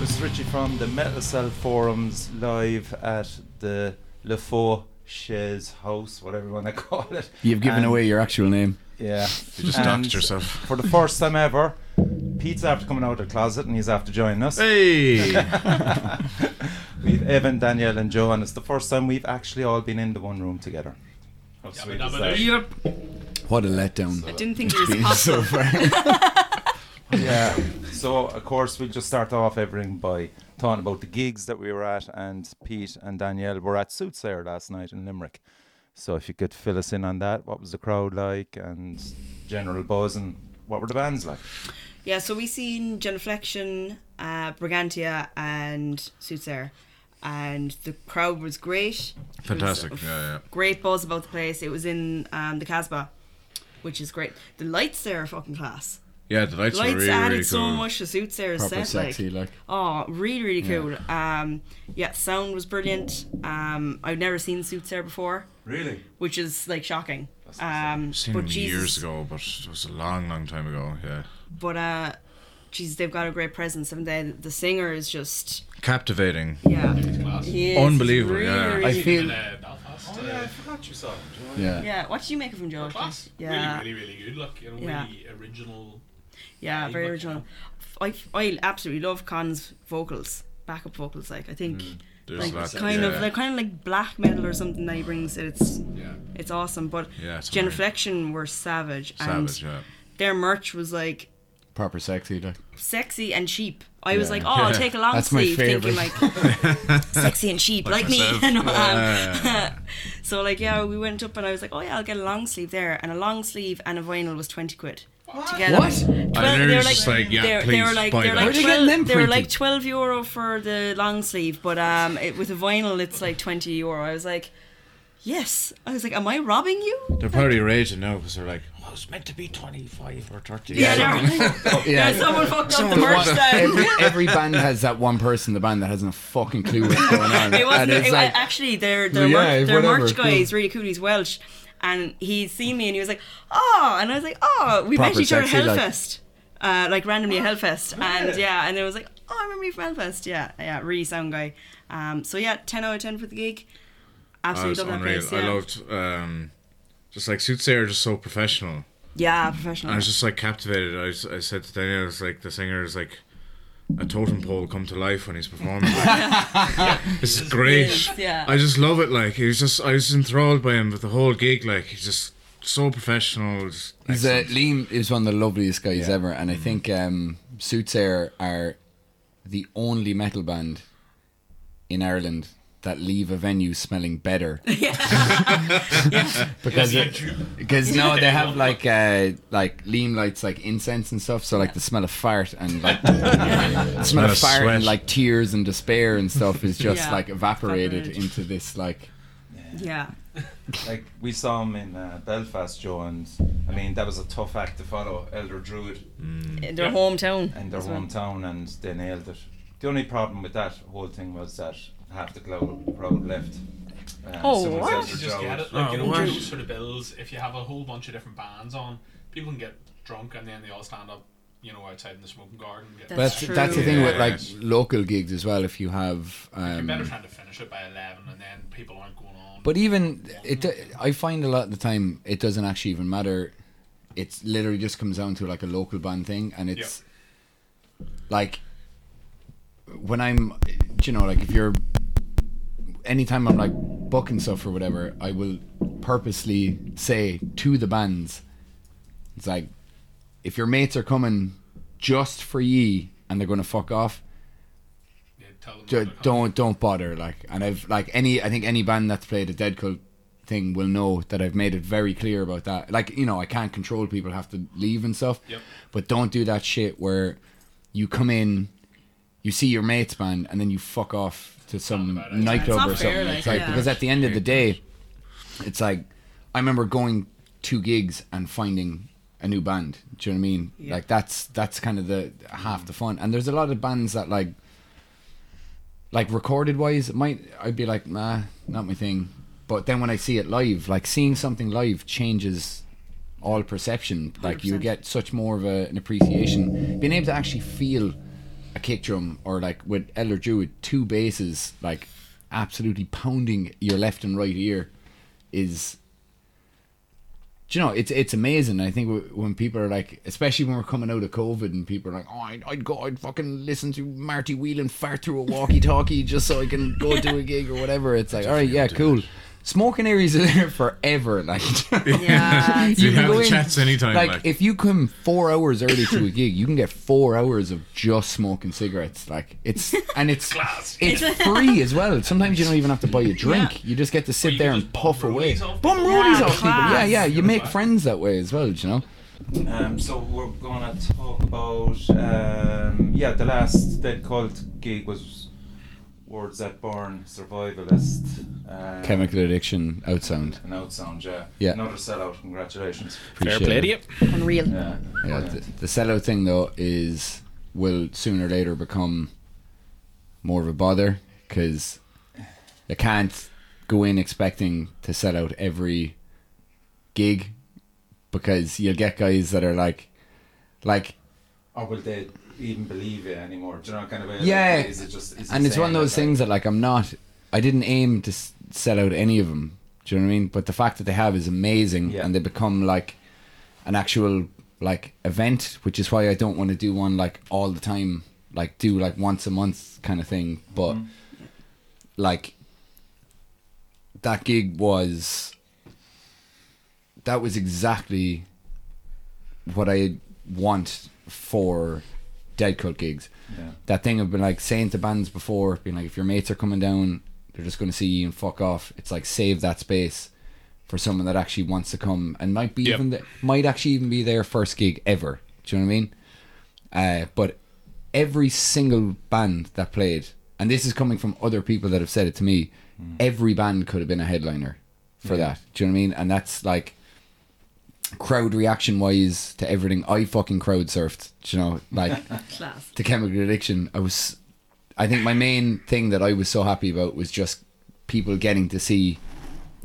Hello, this is Richie from the Metal Cell Forums live at the Le Faux Chaise House, whatever you want to call it. You've given And- away your actual name. Yeah. You just And doxed yourself. For the first time ever, Pete's after coming out of the closet and he's after joining us. Hey! We've Evan, Danielle, and Joe, and it's the first time we've actually all been in the one room together. How sweet is that? Yep. What a letdown. I didn't think it was Been so possible. far. Yeah. So of course we'll just start off everything by talking about the gigs that we were at, and Pete and Danielle were at Soothsayer last night in Limerick. So if you could fill us in on that, what was the crowd like, and general buzz, and what were the bands like? Yeah, so we seen Genuflection, uh, Brigantia, and Soothsayer, and the crowd was great. There was Fantastic, yeah, yeah. Great buzz about the place. It was in um, the Casbah, which is great. The lights there are fucking class. Yeah, the lights, The were lights really, added really so cool. much to Soothsayer's Proper set. sexy, like, like. Oh, really, really Yeah. cool. Um, yeah, sound was brilliant. Um, I've never seen Soothsayer before, Really? which is like shocking. Um, Seen but them Jesus, years ago, but it was a long, long time ago. Yeah, But uh, Jesus, they've got a great presence, and then the singer is just captivating. yeah, class. he is Unbelievable, really, yeah. really I feel- in uh, Oh yeah, I forgot you saw them. Yeah. Yeah, what did you make of him, Joe? class. Yeah, Really, really, really good. Like, you know, Yeah. really original. Yeah, Yeah, very original. I, I absolutely love Con's vocals, backup vocals. Like I think, There's like lots, kind yeah. of like kind of like black metal or something that he brings. It's Yeah. it's awesome. But Yeah, it's Genuflection were savage, and savage. Yeah, their merch was like Proper sexy, like. sexy and cheap. I was like, oh, I'll Yeah. take a long That's my sleeve, thinking favourite. like sexy and cheap, like, me. myself. You know, um, Yeah. so like, yeah, we went up and I was like, oh yeah, I'll get a long sleeve there, and a long sleeve and a vinyl was twenty quid. Together. What? Twelve, And they they're were just like, yeah, they're- please they were like, buy they're that. like Where'd you 12, them they were like twelve euro for the long sleeve, but um, it, with a vinyl, it's like twenty euro. I was like, yes. I was like, am I robbing you? they're probably raging now because they're like, oh, it was meant to be twenty-five or thirty. Yeah, they're- Yeah. yeah, someone fucked up the merch fucked- every, every band has that one person in the band that hasn't a fucking clue what's going on. It wasn't. It, like, actually, their their, Yeah, merch, their whatever, merch guy cool. is really cool. He's Welsh, and he seen me and he was like, "Oh," and I was like, "Oh, we met each other at sexy, like- Hellfest, uh, like randomly at Hellfest, and yeah, and it was like, oh, I remember you from Hellfest, yeah, yeah, really sound guy. Um, so yeah, ten out of ten for the gig. Absolutely love that unreal. place. I loved um, just like Soothsayer, just so professional. yeah, professional. I was just like captivated. I, was, I said to Daniel, it's like the singer is like a totem pole come to life when he's performing. Like, this is great. yeah. I just love it. Like he was just, I was enthralled by him with the whole gig. Like he's just so professional. Just He's uh, excellent. Liam is one of the loveliest guys Yeah. ever, and I think um, Soothsayer are the only metal band in Ireland that leave a venue smelling better because it, because no they have like uh, like Liam lights like incense and stuff so like the smell of fart and like the smell of of fart sweat. and like tears and despair and stuff is just Yeah. like evaporated Evaporated. into this like yeah, Like we saw him in uh, Belfast, Joe, and I mean that was a tough act to follow. Elder Druid in their Yeah. hometown. and their as well. hometown, and they nailed it. The only problem with that whole thing was that half the crowd, crowd left. Um, Oh, someone what? You just get it. Like, Oh, you know, those sort of bills, if you have a whole bunch of different bands on, people can get drunk and then they all stand up, you know, outside in the smoking garden. And get That's but that's, true. that's the thing with like local gigs as well if you have You're um, better trying to finish it by 11 and then people aren't going on. But even it, I find a lot of the time it doesn't actually even matter. It's literally just comes down to like a local band thing, and it's like when I'm, you know, like if you're, anytime I'm like booking stuff or whatever, I will purposely say to the bands, it's like, if your mates are coming just for ye and they're gonna fuck off, Yeah, tell them Ju- not to come. don't don't bother like and i've like any i think any band that's played a dead cult thing will know that i've made it very clear about that like you know i can't control people have to leave and stuff Yep. but don't do that shit where you come in you see your mates band and then you fuck off to some about it. nightclub or something fair, like, it's like yeah. because at the end of the day it's like i remember going two gigs and finding a new band do you know what i mean Yeah. like that's that's kind of the half the fun and there's a lot of bands that like like recorded wise, it might I'd be like, nah, not my thing. But then when I see it live, like seeing something live changes all perception. Like you 100%. get such more of a, an appreciation, being able to actually feel a kick drum or like with Elder Druid, two basses like absolutely pounding your left and right ear is. Do you know it's it's amazing. I think when people are like, especially when we're coming out of COVID, and people are like, "Oh, I'd, I'd go, I'd fucking listen to Marty Whelan fart through a walkie-talkie just so I can go do a gig or whatever." It's like, all right, yeah, cool. Smoking areas are there forever. Like, Yeah, it's- You can have go the in- chats anytime. like, Like, if you come four hours early to a gig, you can get four hours of just smoking cigarettes. Like it's and it's Class. it's free as well. Sometimes you don't even have to buy a drink. You just get to sit you there and puff away. rollies off Bum people. rollies Yeah, off people. Yeah, class. yeah. You make friends that way as well. You know. Um, so we're gonna talk about um, yeah, the last Dead Cult gig was Words That Burn, Survivalist, um, Chemical addiction, outsound. an outsound, yeah. Yeah. Another sellout. Congratulations. Fair play it. to you. unreal. Yeah. Yeah, the, the sellout thing though is will sooner or later become more of a bother because you can't go in expecting to sell out every gig because you'll get guys that are like, like, Or will they even believe it anymore? Do you know kind of way? Yeah. Like, is it just? Is it and it's one of those that, things that like I'm not, I didn't aim to s- sell out any of them. Do you know what I mean? But the fact that they have is amazing, Yeah. and they become like an actual like event, which is why I don't want to do one like all the time, like do like once a month kind of thing. But Mhm. like that gig was that was exactly what I want for dead cult gigs Yeah. that thing of been like saying to bands before, being like, if your mates are coming down, they're just going to see you and fuck off. It's like save that space for someone that actually wants to come and might be Yep. even the, might actually even be their first gig ever. Do you know what I mean? Uh, but every single band that played, and this is coming from other people that have said it to me, every band could have been a headliner for Yeah. that. Do you know what I mean? And that's like crowd reaction wise to everything. I fucking crowd surfed. You know, like Class. to chemical addiction, I was, I think my main thing that I was so happy about was just people getting to see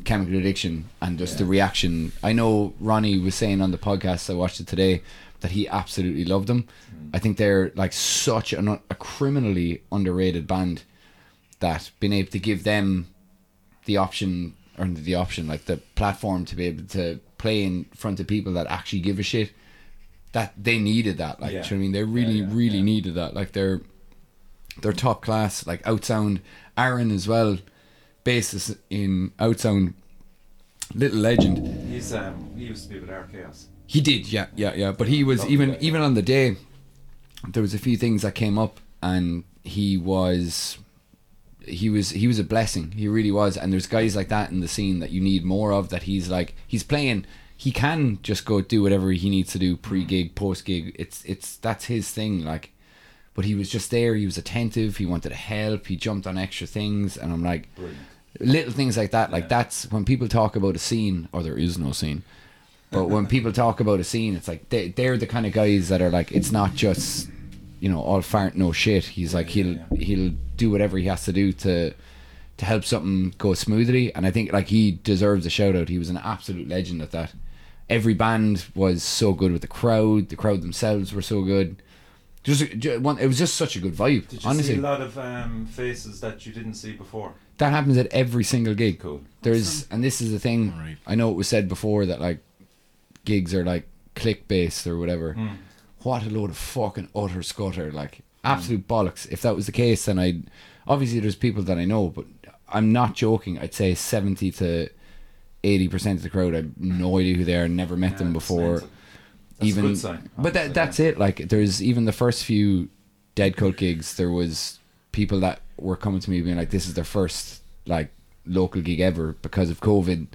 chemical addiction and just the reaction. I know Ronnie was saying on the podcast I watched it today that he absolutely loved them. Mm. I think they're like such an, a criminally underrated band that being able to give them the option or the option like the platform to be able to play in front of people that actually give a shit that they needed that like Yeah. you know I mean they really yeah, really yeah. needed that like they're they're top class like outsound Aaron as well bassist in outsound little legend He's um he used to be with Air Chaos. he did, yeah, yeah, yeah. But he was Lovely even guy. even on the day. There was a few things that came up, and he was, he was he was a blessing. He really was. And there's guys like that in the scene that you need more of. That he's like he's playing. He can just go do whatever he needs to do pre gig, post gig. It's it's that's his thing. Like, but he was just there. He was attentive. He wanted to help. He jumped on extra things, and I'm like, Brilliant. little things like that. Like Yeah. that's when people talk about a scene, or there is no scene. But when people talk about a scene, it's like they, they're the kind of guys that are like, it's not just, you know, all fart no shit. He's like he'll yeah, he'll do whatever he has to do to to help something go smoothly. And I think like he deserves a shout out. He was an absolute legend at that. Every band was so good with the crowd. The crowd themselves were so good. Just, ju- one, it was just such a good vibe. Did you honestly, see a lot of um, faces that you didn't see before? that happens at every single gig. Cool. There's and this is the thing. Right. I know it was said before that like gigs are like click based or whatever. Mm. What a load of fucking utter scutter! Like absolute bollocks. If that was the case, then I'd obviously there's people that I know, but I'm not joking. I'd say seventy to eighty percent of the crowd. I've no idea who they are. Never met Yeah, them before. That's even a good sign. but that that's it. Like there's even the first few dead cult gigs. There was people that were coming to me being like, "This is their first like local gig ever because of COVID."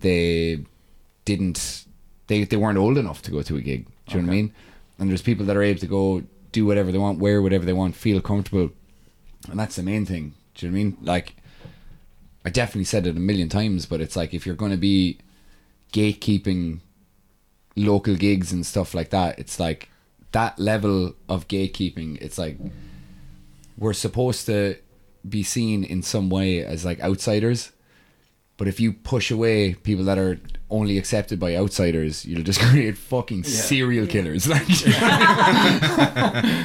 They didn't. They they weren't old enough to go to a gig. Do you know what I mean? And there's people that are able to go do whatever they want, wear whatever they want, feel comfortable, and that's the main thing. Do you know what I mean? Like, I definitely said it a million times, but it's like if you're going to be gatekeeping local gigs and stuff like that, it's like that level of gatekeeping. It's like we're supposed to be seen in some way as like outsiders, but if you push away people that are only accepted by outsiders, you'll just create fucking serial killers. Like, Yeah.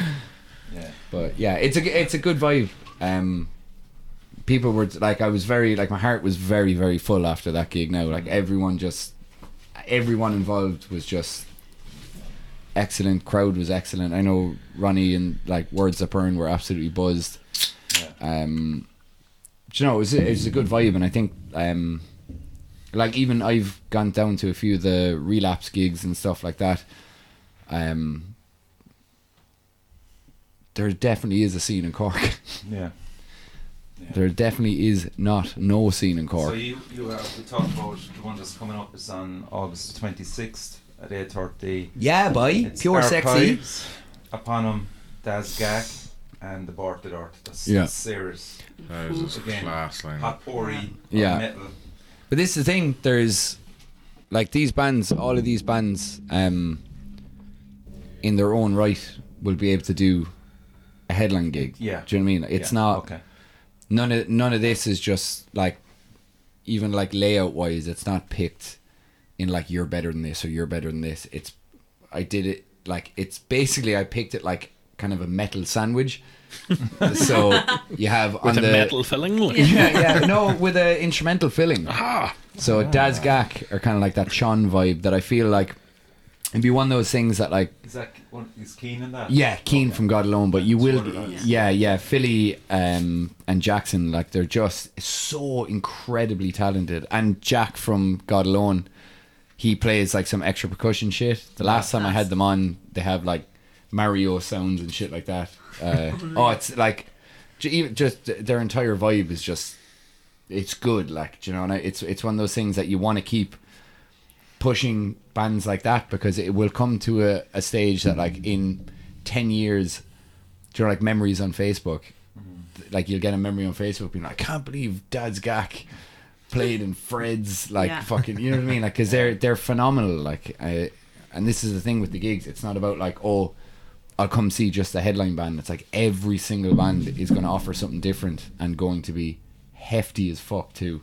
But yeah, it's a it's a good vibe. Um, people were like, I was very like my heart was very very full after that gig. Now, like everyone just, everyone involved was just excellent. Crowd was excellent. I know Ronnie and like Words That Burn were absolutely buzzed. Um, do you know, it was, a, it was a good vibe, and I think um, like even I've gone down to a few of the relapse gigs and stuff like that. Um, there definitely is a scene in Cork. Yeah. there definitely is not no scene in Cork. So Cork. you you uh, we talked about the one that's coming up is on August twenty sixth at eight thirty. yeah, boy, It's archives, Upon him, Daz Gak, and the Bart the Dart. That's Yeah. serious. That is just Again, class line. Hot pori, Yeah. metal. But this is the thing. There's like these bands. All of these bands, um, in their own right, will be able to do a headline gig. Yeah. Do you know what I mean? It's Yeah, not. okay. None of none of this is just like, even like layout wise, it's not picked in like you're better than this or you're better than this. It's I did it like it's basically I picked it like kind of a metal sandwich. so you have on With a the metal filling. Like. yeah, yeah, no, with an instrumental filling. Ah, So Daz Gak are kind of like that Sean vibe that I feel like it'd be one of those things that like Is that one? Is Keen in that? yeah, Keen from God Alone, but you will Sort yeah, yeah, Philly um, and Jackson like they're just so incredibly talented, and Jack from God Alone, he plays like some extra percussion shit. The last time I had them on, they have like Mario sounds and shit like that. Uh, oh, it's like even just their entire vibe is just it's good like you know and it's it's one of those things that you want to keep pushing bands like that because it will come to a, a stage that like in 10 years do you know like memories on facebook like you'll get a memory on facebook being like i can't believe Daz Gak played in fred's like Yeah. fucking you know what i mean? Like because they're they're phenomenal like I, and this is the thing with the gigs it's not about like oh I'll come see just the headline band. It's like every single band is going to offer something different and going to be hefty as fuck too.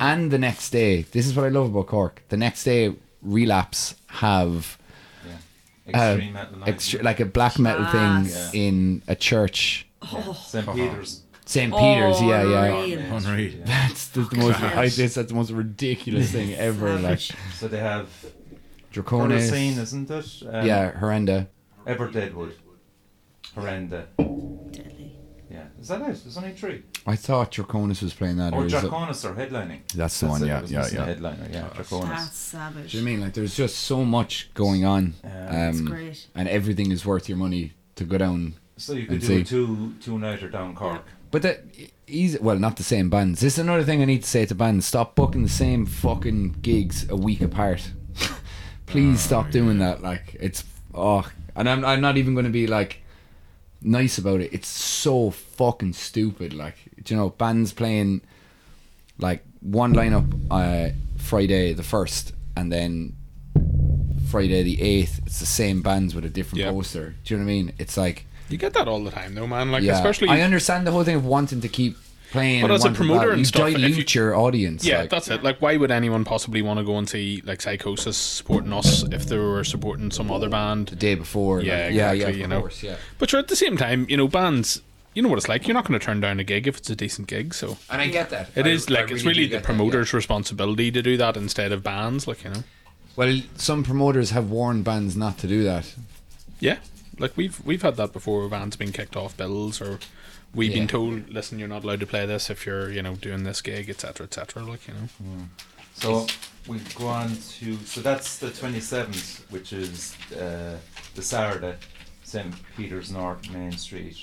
And the next day, this is what I love about Cork. The next day, Relapse have Yeah. uh, Extreme metal night. extre- like a black metal Class. thing in a church, Yeah. St. Peter's. St. Peter's. Yeah, yeah. Unreal. Unreal. That's the, the most. I, this, that's the most ridiculous thing ever. Like So they have Draconis. Scene, isn't it? Um, Yeah, Horrenda. Ever Deadwood. Horrenda. Deadly. Yeah. Is that it? There's only three. I thought Draconis was playing that. Or is Draconis are headlining. That's the That's one. it, Yeah, yeah, yeah. Headliner, yeah. Draconis. That's savage. Do you know what I mean like there's just so much going on, Yeah. It's um, great. and everything is worth your money to go down. So you could do see. a two two nighter down Cork. But that easy. Well, not the same bands. This is another thing I need to say to bands: stop booking the same fucking gigs a week apart. Please stop doing that. Like it's oh, and I'm I'm not even going to be like nice about it. It's so fucking stupid. Like do you know, bands playing like one lineup uh, Friday the first, and then Friday the eighth. It's the same bands with a different Yeah. poster. Do you know what I mean? It's like you get that all the time, though, man. Like, yeah, especially. I understand the whole thing of wanting to keep playing. But as a promoter and stuff, dilute you- your audience. yeah, like, that's it. Like, why would anyone possibly want to go and see like Psychosis supporting us if they were supporting some other band the day before. Yeah, like, yeah, yeah, you know. course, yeah. But sure, at the same time, you know, bands. You know what it's like. You're not going to turn down a gig if it's a decent gig. So And I get that. it I- is like it's really the that, yeah. promoter's responsibility to do that instead of bands. Like you know. Well, some promoters have warned bands not to do that. Yeah, like we've we've had that before. Bands being kicked off bills, or we've Yeah. been told, "Listen, you're not allowed to play this if you're, you know, doing this gig, etc., etc." Like you know. So we go on to so that's the twenty seventh, which is uh, the Saturday, St Peter's North Main Street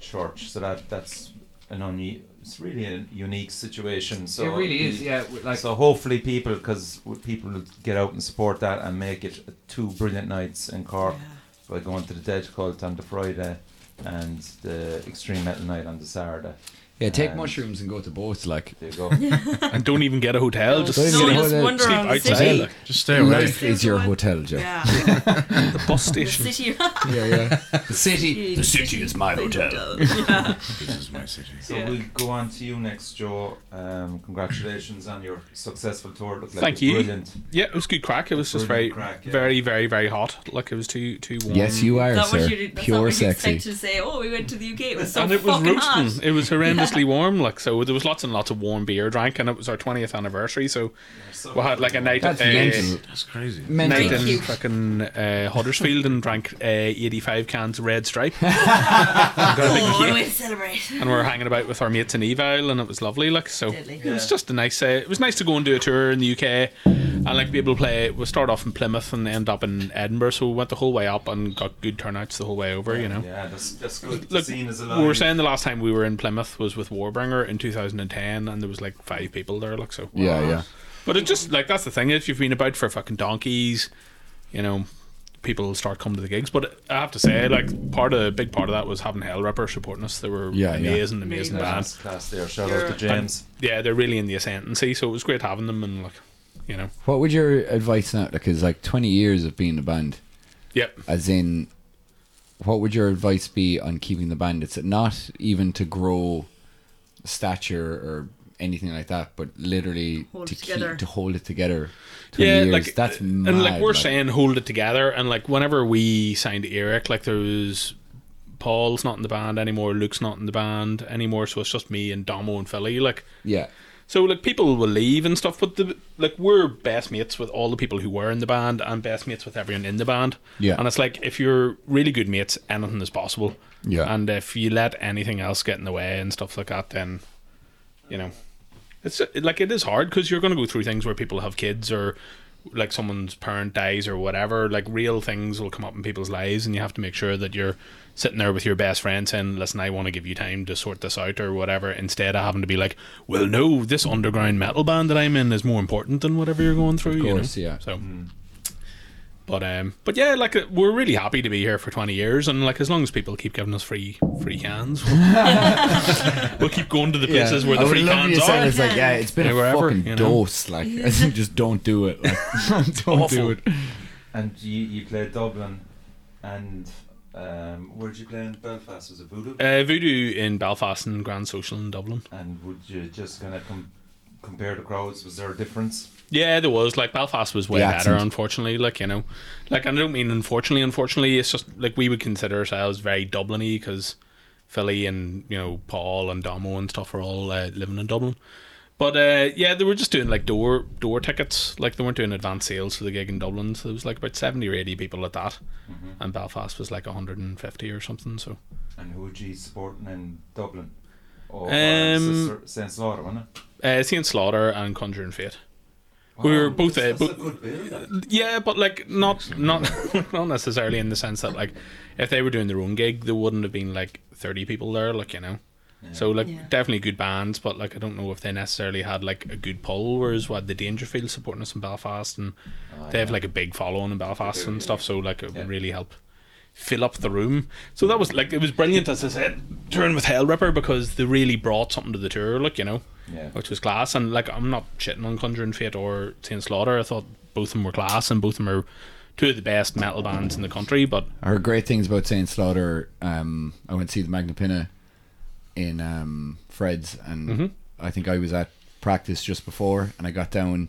Church. So that that's an uni- it's really a unique situation. So it really is. Yeah, like so hopefully people, because people will get out and support that and make it two brilliant nights in Cork Yeah. by going to the Dead Cult on the Friday and the Extreme Metal Night on the Saturday. Yeah, take And- mushrooms and go to boats. Like There you go. and don't even get a hotel. Just Don't So even sleep, just wander sleep around the outside. city. Like, Just stay away. life is your hotel, Joe. Yeah. the bus station. the station. city. yeah, yeah. The city. The city is my hotel. Yeah. This is my city. So Yeah. we'll go on to you next, Joe. Um, congratulations on your successful tour. Like Thank you. Brilliant. Yeah, it was good crack. It was just very, crack, yeah. very, very, very hot. Like it was too, too warm. Yes, you are, That sir. what you, that's Pure what you sexy. to say. Oh, we went to the UK. It was so and it was roasting. hot. It was horrendously warm. Like so, there was lots and lots of warm beer drank, and it was our twentieth anniversary. So we had like a night That's at uh, mental. That's crazy. Mental. night in fucking uh, Huddersfield and drank uh, eighty-five cans of Red Stripe. Got a big Oh, what a cake. way to celebrate. and we were hanging about with our mates in Evile, and it was lovely. Like so, Deadly. it was just a nice. Uh, it was nice to go and do a tour in the UK, and like be able to play. We start off in Plymouth and end up in Edinburgh, so we went the whole way up and got good turnouts the whole way over. You know. Yeah, that's, that's good. The Look, scene is we were saying the last time we were in Plymouth was with Warbringer in 2010, and there was like five people there. Like so. Yeah, yeah. But it just like that's the thing. If you've been about for fucking donkeys, you know, people start coming to the gigs. But I have to say, like part of a big part of that was having Hellripper supporting us. They were Yeah, yeah. amazing, amazing Amazing. band. Class, class there. Shout out to James. Yeah, they're really in the ascendancy, so it was great having them and like, you know, What would your advice now? Because like twenty years of being a band, yep. as in, what would your advice be on keeping the band? It's not even to grow stature or anything like that, but literally Hold to keep to hold it together. Yeah, years. like that's and like we're saying, hold it together. And like whenever we signed Eric, like there was Paul's not in the band anymore, Luke's not in the band anymore, so it's just me and Domo and Philly. Like yeah, So like people will leave and stuff, but the like we're best mates with all the people who were in the band and best mates with everyone in the band. Yeah. And it's like if you're really good mates, anything is possible. Yeah. And if you let anything else get in the way and stuff like that, then you know, it's like it is hard because you're going to go through things where people have kids or like someone's parent dies or whatever. Like real things will come up in people's lives, and you have to make sure that you're sitting there with your best friend saying, "Listen, I want to give you time to sort this out" or whatever. Instead of having to be like, "Well, no, this underground metal band that I'm in is more important than whatever you're going through." Of you know? course, yeah. So. Mm. But um, but yeah, like uh, we're really happy to be here for twenty years, and like as long as people keep giving us free free cans, we'll, we'll keep going to the places where I the would free love cans you are. It's like, yeah, it's been Yeah, a wherever, fucking you know. dose. Like, just don't do it. Like, don't Awful. do it. And you, you played Dublin, and um, where did you play in Belfast? Was it Voodoo? Uh, Voodoo in Belfast and Grand Social in Dublin. and would you just kind of com- compare the crowds? Was there a difference? Yeah, there was like Belfast was way The better, accent. unfortunately. Like you know, like I don't mean unfortunately. Unfortunately, it's just like we would consider ourselves very Dubliny because Philly and you know Paul and Domo and stuff are all uh, living in Dublin. But uh, yeah, they were just doing like door door tickets. Like they weren't doing advance sales for the gig in Dublin. So there was like about seventy or eighty people at that, and Belfast was like hundred and fifty or something. So And who would you supporting in Dublin? Or Um, St. Slaughter, wasn't it? uh, Saint Slaughter and Conjuring Fate. We were both, that's- uh, that's both- a good bill. Yeah, but like not not not necessarily in the sense that like if they were doing their own gig, there wouldn't have been like thirty people there, like you know. So like Yeah. definitely good bands, but like I don't know if they necessarily had like a good pull. Whereas what the Dangerfield supporting us in Belfast, and Oh, they have like a big following in Belfast do, and stuff. So like it Yeah. would really help fill up the room. So that was like it was brilliant as I said, touring with Hellripper because they really brought something to the tour, like you know Yeah. which was class. And like, I'm not shitting on Conjuring Fate or Saint Slaughter. I thought both of them were class, and both of them are two of the best metal bands in the country. But I heard great things about Saint Slaughter. Um, I went to see the Magna Pinna in um, Fred's, and Mhm. I think I was at practice just before, and I got down,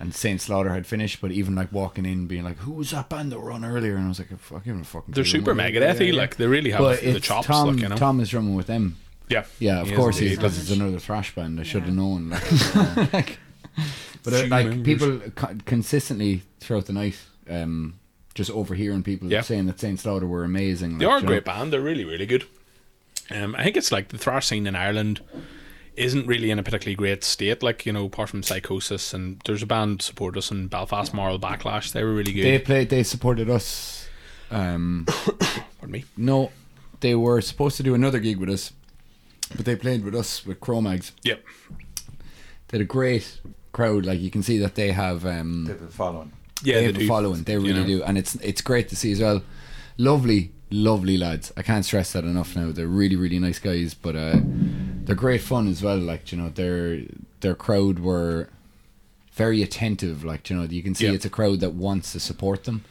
and Saint Slaughter had finished. But even like walking in, being like, "Who was that band that were on earlier?" And I was like, "Fuck, a fucking." they're clue." super Yeah, Megadethy. yeah. Like they really have But the chops. Tom, like you know. Tom is drumming with them. Yeah, Yeah, of He is course he is indeed. because it's another thrash band. I should have known. Like, like- but uh, Few like members. people co- consistently throughout the night, um, just overhearing people Yeah. saying that Saint Slaughter were amazing. They like, are a you know. great band. They're really, really good. Um, I think it's like the thrash scene in Ireland isn't really in a particularly great state. Like you know, apart from Psychosis, and there's a band support us in Belfast, Moral Backlash. They were really good. They played. They supported us. Um, Pardon me. no, they were supposed to do another gig with us, but they played with us with Cro-Mags. Yep. They had a great crowd. Like you can see that they have. Um, They've been following. Yeah, they they have a following. They really know. do, and it's it's great to see as well. Lovely, lovely lads. I can't stress that enough. Now they're really, really nice guys. But uh, they're great fun as well. Like you know, their their crowd were very attentive. Like you know, you can see Yeah. it's a crowd that wants to support them,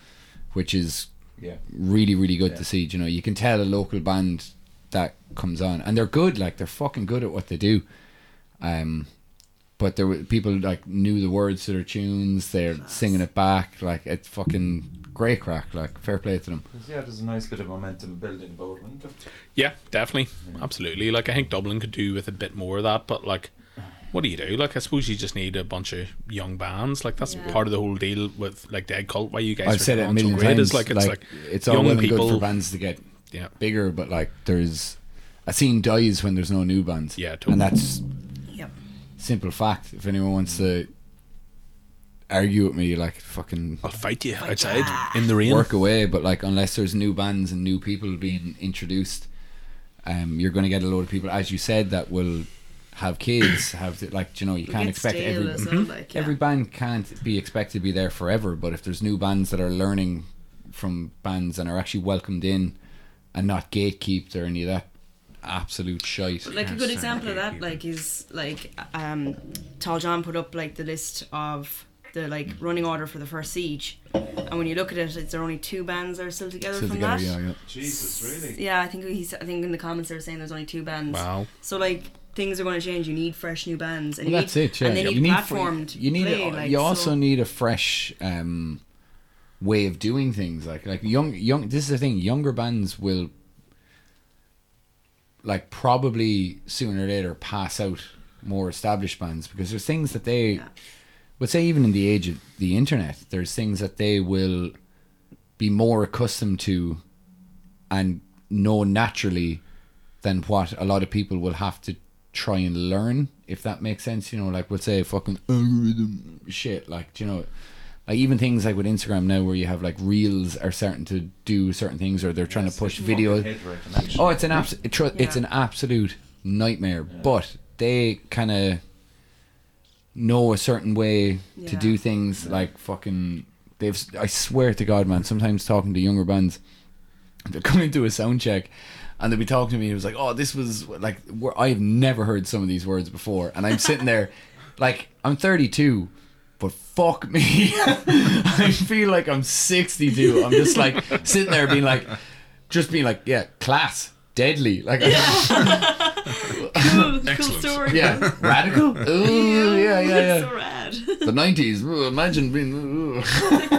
which is Yeah. really really good Yeah. to see. You know, you can tell a local band that comes on, and they're good. Like they're fucking good at what they do. Um, but there were people like knew the words to their tunes. They're singing it back. Like it's fucking great crack. Like fair play to them. Yeah, there's a nice bit of momentum building about it. isn't there? Yeah, definitely, absolutely. Like I think Dublin could do with a bit more of that, but like, what do you do? Like I suppose you just need a bunch of young bands. Like that's Yeah. part of the whole deal with like Dead Cult. Why you guys I've are said it a on so million great times. is like it's like, it's all young well and people. good for bands to get yeah, bigger, but like there's a scene dies when there's no new bands. Yeah, totally. and that's Yep. simple fact. If anyone wants to argue with me, like fucking I'll fight you outside in the rain. work away. But like unless there's new bands and new people being introduced, um, you're going to get a load of people, as you said, that will have kids. Have to, like you know you can't expect every as well, like, yeah. every band can't be expected to be there forever. But if there's new bands that are learning from bands and are actually welcomed in and not gatekeeped or any of that absolute shite. Like a good example of that, like is like um, Tall John put up like the list of the like running order for the first siege, and when you look at it, it's there only two bands that are still together Still from together, that. yeah, yeah. Jesus, really? Yeah, I think he's. I think in the comments they're saying there's only two bands. Wow. So like things are going to change. You need fresh new bands, and Well, you that's need, it. Yeah, and they need you need platform you need play. a- like, you also so- need a fresh um, way of doing things. Like like young young. This is the thing. Younger bands will like probably sooner or later pass out more established bands because there's things that they Yeah. would say even in the age of the internet there's things that they will be more accustomed to and know naturally than what a lot of people will have to try and learn if that makes sense you know like we'll say fucking algorithm shit like do you know like even things like with Instagram now where you have like reels are starting to do certain things or they're trying to push videos Oh, it's an abs- it tr- It's an absolute nightmare. But they kind of know a certain way to do things. Like fucking, they've. I swear to God, man. Sometimes talking to younger bands, they're coming to a sound check. And they'll be talking to me. It was like, "Oh, this was like wor- I've never heard some of these words before." And I'm sitting there, like I'm 32, but fuck me, I feel like I'm 62. I'm just like sitting there being like, just being like, yeah, class, deadly, like, yeah, cool, cool Excellent. Yeah, radical, ooh, yeah, yeah, yeah. so rad. The 90s, ooh, imagine being, ooh.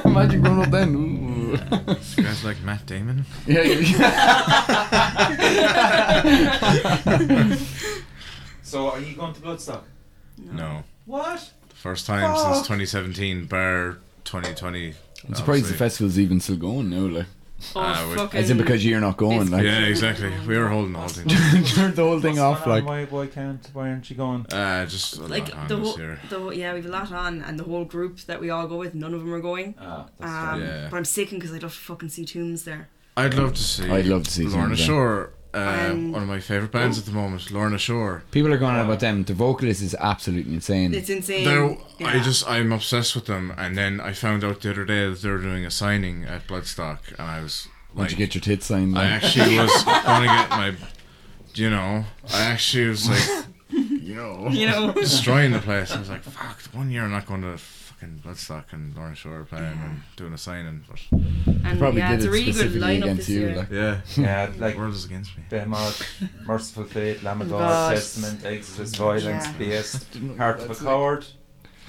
imagine growing up then. Ooh. You guys like Matt Damon? Yeah, yeah. So, are you going to Bloodstock? No. What? The first time since 2017, bar 2020. I'm surprised the festival's even still going now, like. Oh, we- fucking. As in because you're not going, like. Yeah, exactly. We were holding the whole thing. Turned the whole thing What's off, going like. Why, why can't, why aren't you going? Uh, just a like lot on the this whole, year. the yeah, we've a lot on, and the whole group that we all go with, none of them are going. Ah, that's Um. Yeah. But I'm sicking because I'd love to fucking see Tombs there. I'd love to see. I'd love to see Lorna Tombs, yeah. Shore. Uh, Um, one of my favorite bands at the moment, Lorna Shore. People are going on about them. The vocalist is absolutely insane. It's insane. They're, I just I'm obsessed with them, and then I found out the other day that they were doing a signing at Bloodstock, and I was Once like, you get your tits signed, I actually was going to get my, you know, I actually was like, you know, You know. destroying the place. I was like, fuck, one year I'm not going to fucking Bloodstock and Lorna Shore playing and doing a signing, but and probably yeah, did it's it a really good specifically lineup against this you. year. Like. yeah, Yeah, like the world is against me. Behemoth, Mercyful Fate, Lamb of God, God. Testament, Exodus, Violence, Yeah. BS, Heart of a Coward.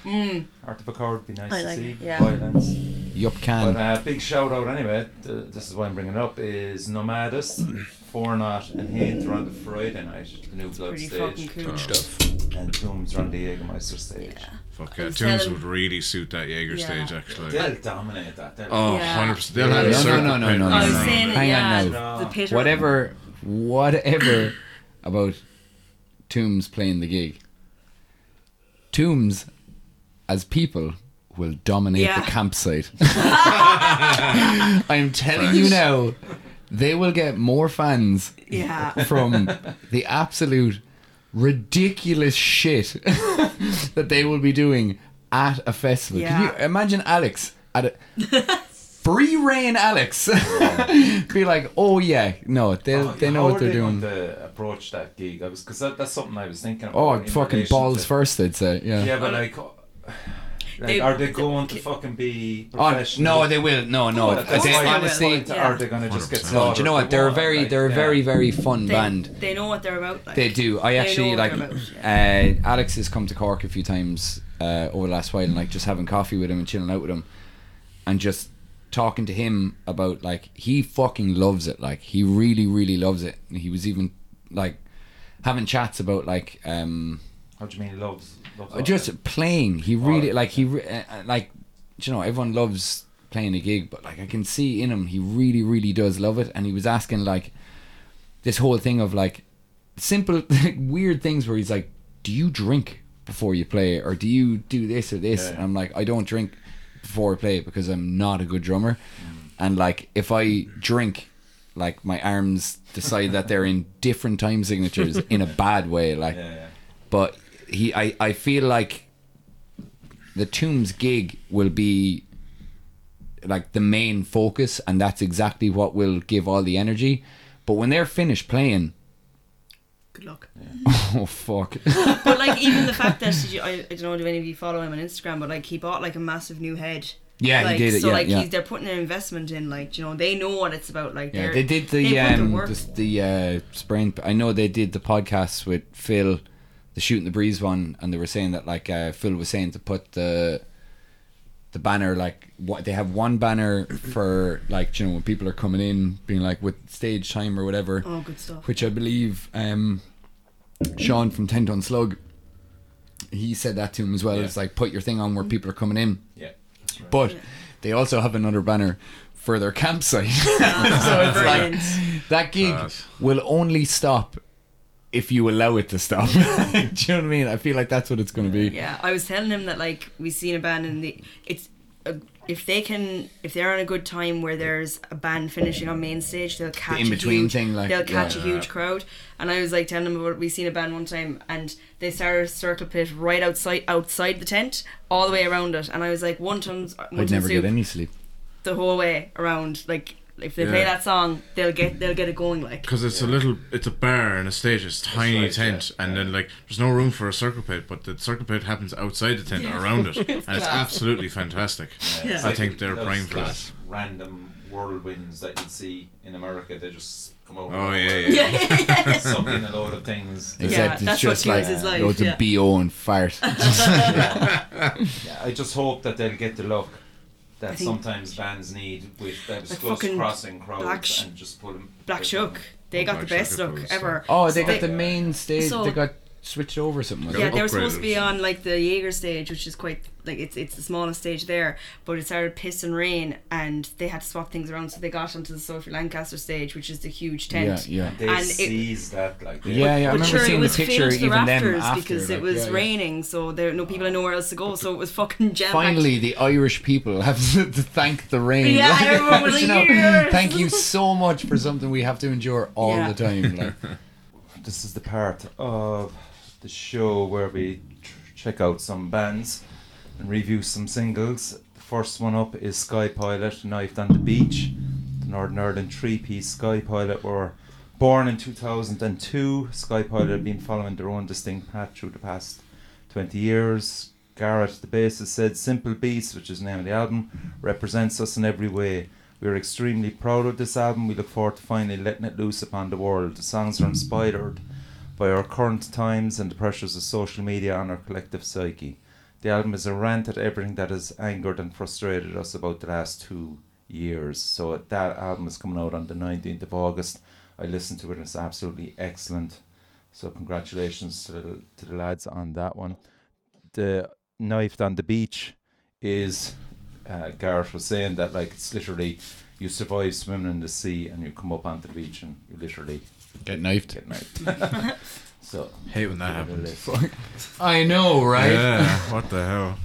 Mm. Heart of a Coward would be nice I to like see. it, yeah. Violence. Yup, But can. uh, big shout out anyway, th- this is why I'm bringing it up, is Nomadus, Four Knot, and Hint are on the Friday night, the new Blood Pretty stage. fucking cool. Oh. Stuff. And Tombs are on the Jägermeister stage. Yeah. Fuck And Tombs would really suit that Jaeger Yeah. stage actually. They'll dominate that. They'll Oh, Yeah. 100 percent. They'll Yeah, have no, a no, circle no, no, pit no, running I was no. around saying them. it, Hang yeah. on now. The Whatever, whatever about Tombs playing the gig. Tombs, as people, will dominate Yeah. the campsite. I'm telling you now, they will get more fans Yeah. from the absolute ridiculous shit that they will be doing at a festival. Can you imagine Alex at a free reign, Alex. Be like, oh yeah, no, they Oh, they know how what they're they doing. going to approach that gig? I was because that, that's something I was thinking. About Oh, fucking balls to- first, they'd say. Yeah. Yeah, but like, like They- are they going to fucking be Oh, professional? no, they will. No, no. At this They, point, honestly, point, Yeah. are they going to just get 100%. slaughtered? do you know what? They They're a very, like, they're a yeah. very, very fun They, band. they know what they're about. Like. They do. I They actually like. what they're about, Uh, Alex has come to Cork a few times uh, over the last while, and like just having coffee with him and chilling out with him, and just talking to him about like he fucking loves it. Like he really, really loves it. And he was even like having chats about like um How do you mean loves? loves just playing. He really right, like he re- uh, uh, like you know everyone loves playing a gig, but like I can see in him he really, really does love it. And he was asking like this whole thing of like simple weird things where he's like, "Do you drink before you play, or do you do this or this?" Yeah. And I'm like, "I don't drink before I play because I'm not a good drummer." And like if I drink, like my arms decide that they're in different time signatures in a bad way. Like, yeah. but he, I, I feel like the Tombs gig will be like the main focus, and that's exactly what will give all the energy. But when they're finished playing, Good luck. oh fuck, But like even the fact that did you, I, I don't know do any of you follow him on Instagram, but like he bought like a massive new head. Yeah, he like, did it, So yeah, like yeah. he's, they're putting an investment in, like you know they know what it's about. Like yeah, they're- they did the they um the, the uh, sprain. I know they did the podcast with Phil, the shooting the breeze one, and they were saying that like uh, Phil was saying to put the the banner like what they have one banner for like you know when people are coming in being like with stage time or whatever oh, good stuff. which I believe um, Sean from Ten Ton Slug, he said that to him as well. Yeah. It's like put your thing on where people are coming in, Yeah, that's right. but they also have another banner for their campsite. so it's like that gig Class. will only stop if you allow it to stop. Do you know what I mean? I feel like that's what it's going to be. Yeah, I was telling him that like we've seen a band and the it's a, if they can if they're on a good time where there's a band finishing on main stage, they'll catch in-between huge, thing, like, they'll catch yeah. a huge crowd. And I was like telling him about we seen a band one time and they started a circle pit right outside outside the tent, all the way around it. And I was like, one ton, one I'd never get any sleep. the whole way around. Like if they play that song, they'll get they'll get it going. Like Because it's a little, it's a bar and a stage. It's a tiny right, tent, yeah, and yeah. then like there's no room for a circle pit, but the circle pit happens outside the tent around it, and it's absolutely fantastic. Yeah. I think they're Those- prime for those that. Random whirlwinds that you see in America, they just come out. Oh yeah, yeah. yeah, Suck in a load of things. Yeah, Except that's it's just like fuels his life, loads yeah. of bo and fart. Yeah, I just hope that they'll get the luck that think- sometimes bands need with those Like close crossing crowds Black Sh- and just pull them. Black Shook. They Oh, got Black the best Shook look uh, ever. Oh, they So got the main stage. so- they got switched over or something. Got Yeah, Got they were supposed to be on like the Jaeger stage, which is quite like it's it's the smallest stage there. But it started piss and rain, and they had to swap things around, so they got onto the Sophie Lancaster stage, which is the huge tent. Yeah, yeah. They And it- seized that like they- Yeah, yeah. I But remember sure, seeing it was the picture, filled the even them after, because like, it was yeah, yeah. raining, so there no people had nowhere else to go, so it was fucking jam Finally, the Irish people have to thank the rain. Yeah, everyone was You like, know, Thank you so much for something we have to endure all Yeah. the time. Like, this is the part of the show where we tr- check out some bands and review some singles. The first one up is Skypilot, Knifed on the Beach. The Northern Ireland three piece Skypilot were born in 2002. Skypilot have been following their own distinct path through the past 20 years. Garrett, the bassist, said Simple Beats, which is the name of the album, represents us in every way. We are extremely proud of this album. We look forward to finally letting it loose upon the world. The songs are inspired by our current times and the pressures of social media on our collective psyche. The album is a rant at everything that has angered and frustrated us about the last two years. So that album is coming out on the 19th of August. I listened to it and it's absolutely excellent. So congratulations to the, to the lads on that one. The Knifed on the Beach is, uh, Gareth was saying that like it's literally you survive swimming in the sea and you come up onto the beach and you literally get knifed. get knifed. so Hate when that give happens. I know, right? Yeah, what the hell?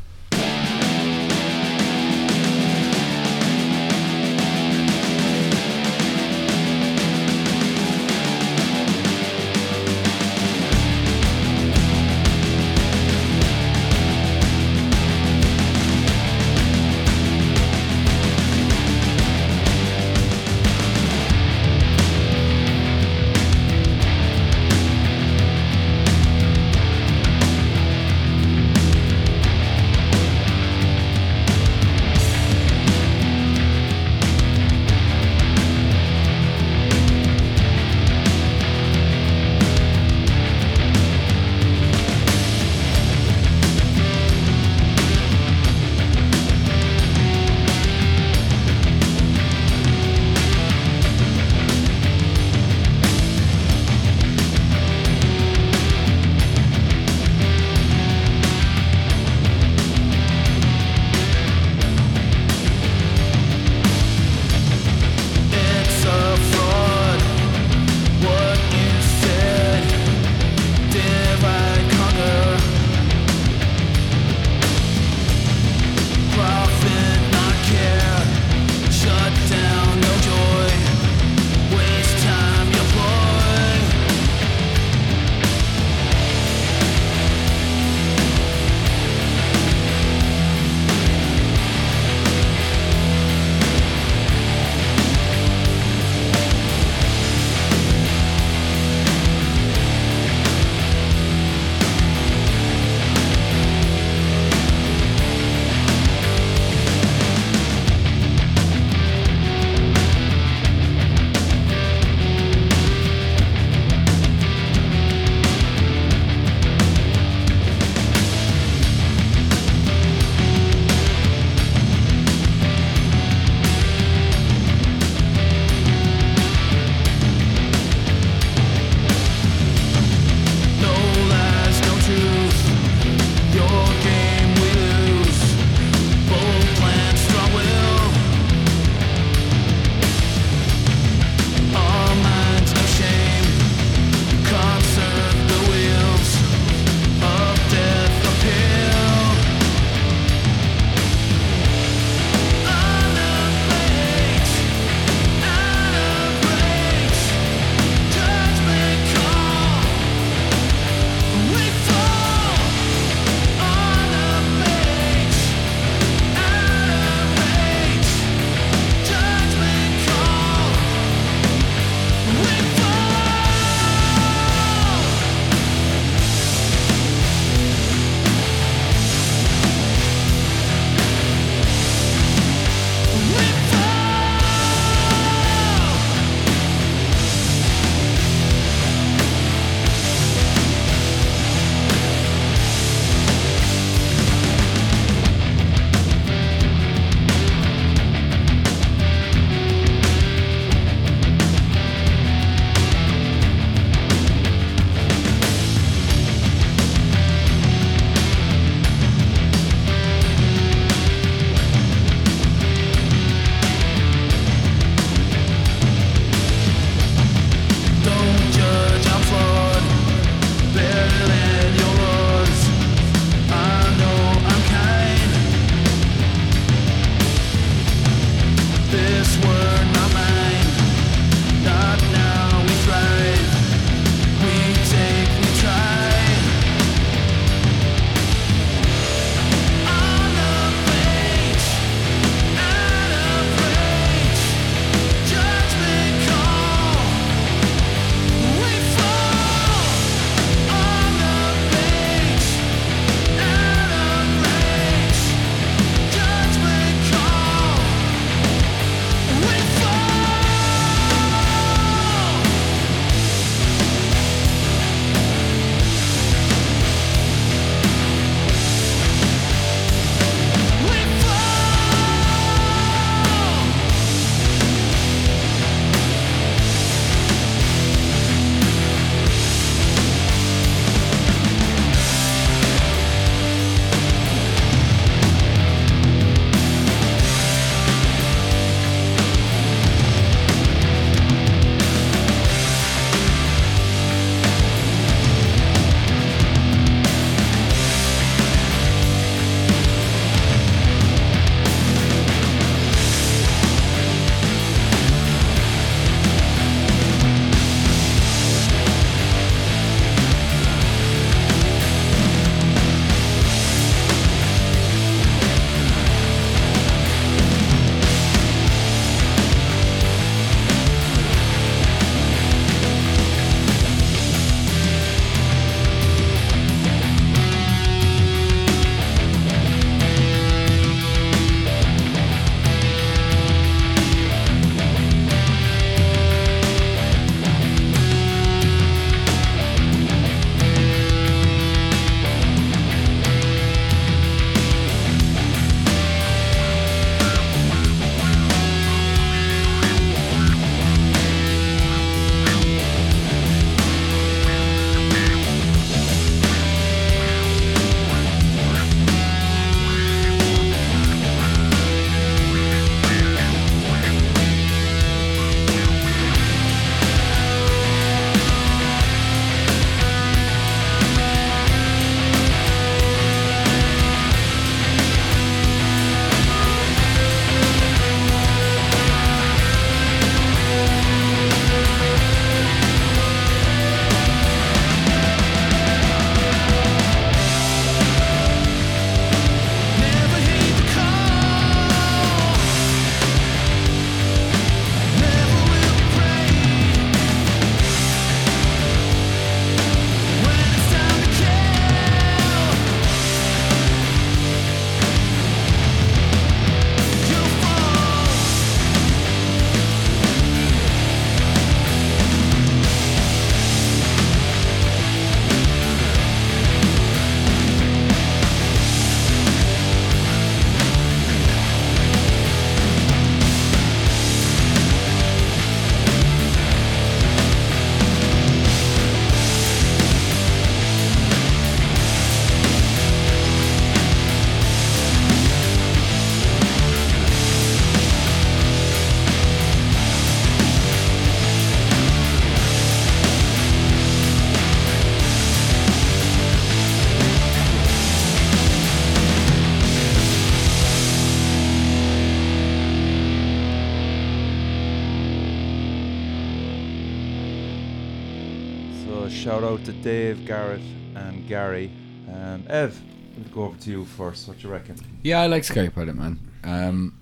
So out to Dave, Garrett, and Gary. Um, Ev, we'll go over to you first. What you reckon? Yeah, I like Skypilot, man. Um,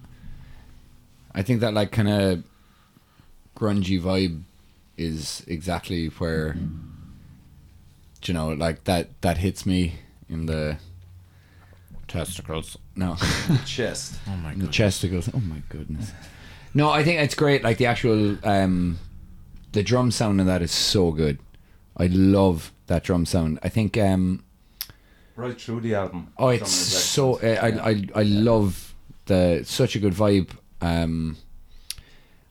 I think that like kind of grungy vibe is exactly where you know, like that that hits me in the testicles. No, Chest. Oh my in the chesticles. Oh my goodness. No, I think it's great. Like the actual um, the drum sound in that is so good. I love that drum sound. I think um, Right through the album. Oh, it's so uh. I, I I love the such a good vibe. Um,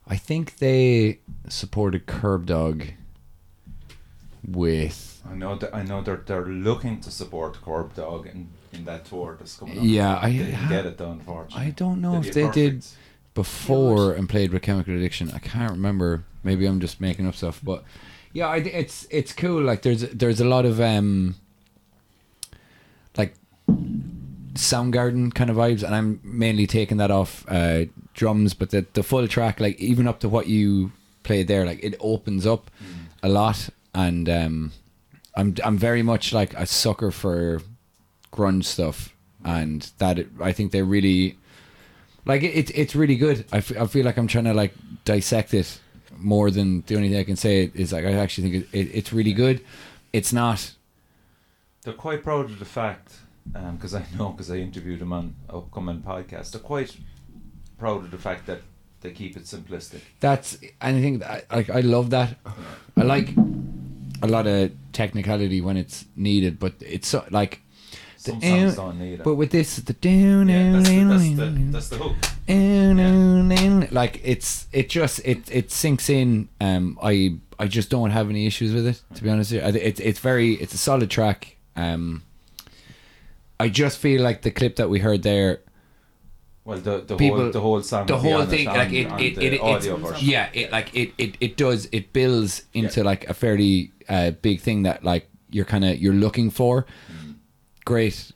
I think they supported Kerbdog with I know that I know they're they're looking to support Kerbdog in, in that tour that's coming up. Yeah, I- they didn't get it done, unfortunately. I don't know They'd if they did before and played with Chemical Addiction. I can't remember. Maybe I'm just making up stuff, but yeah, I, it's it's cool. Like there's there's a lot of um like Soundgarden kind of vibes, and I'm mainly taking that off uh, drums. But the the full track, like even up to what you played there, like it opens up a lot, and um, I'm I'm very much like a sucker for grunge stuff, and that it, I think they really like it, it. It's really good. I, f- I feel like I'm trying to like dissect it more than the only thing I can say is like I actually think it, it, it's really good. It's not. They're quite proud of the fact, um, because I know, because I interviewed them on upcoming podcast. They're quite proud of the fact that they keep it simplistic. That's and I think that, like I love that. I like a lot of technicality when it's needed, but it's so, like. Some songs don't need it. But with this, the down, yeah, that's the, that's, the, that's the hook. And, like it's it just it it sinks in um i i just don't have any issues with it to be honest with you. I thi- it's it's very it's a solid track um i just feel like the clip that we heard there Well, the the People- whole the whole song. the whole thing like it it, it, version. yeah it like it, it it does it builds into like a fairly uh big thing that like you're kind of you're looking for. Great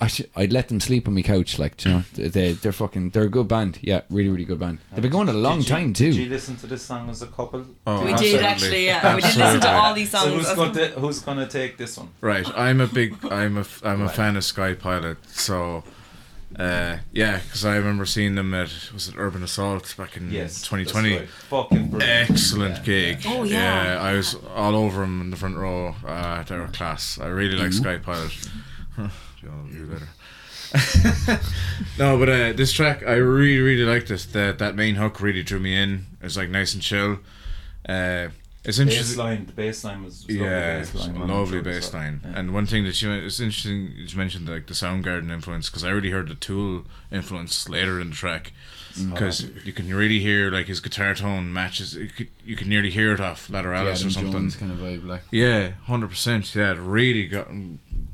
I should, I'd let them sleep on my couch like you know they they're fucking they're a good band yeah really really good band they've been going a long Did you- time too Did you listen to this song as a couple? Oh, we absolutely. did actually, yeah. We did listen to all these So songs. who's going to who's going to take this one? Right, I'm a big, I'm a, f- I'm a fan of Skypilot. So, uh, yeah, because I remember seeing them at was it Urban Assault back in Yes, 2020. that's right. Fucking brilliant. Excellent gig. Oh, yeah. I was all over them in the front row. Uh, they were class. I really like Skypilot. Huh, you better. no, but uh, this track I really really liked this. That that main hook really drew me in. It was like nice and chill. Uh, it's interesting. Bass line, the bass line was, was Yeah, lovely it's bass line. lovely I'm sure bass so. line. Yeah. And one thing that you it's interesting you mentioned like the Soundgarden influence because I really heard the Tool influence later in the track Mm. because you can really hear like his guitar tone matches. You, could, you can nearly hear it off Lateralus or something. kind of vibe like Yeah, hundred percent. Yeah, it really got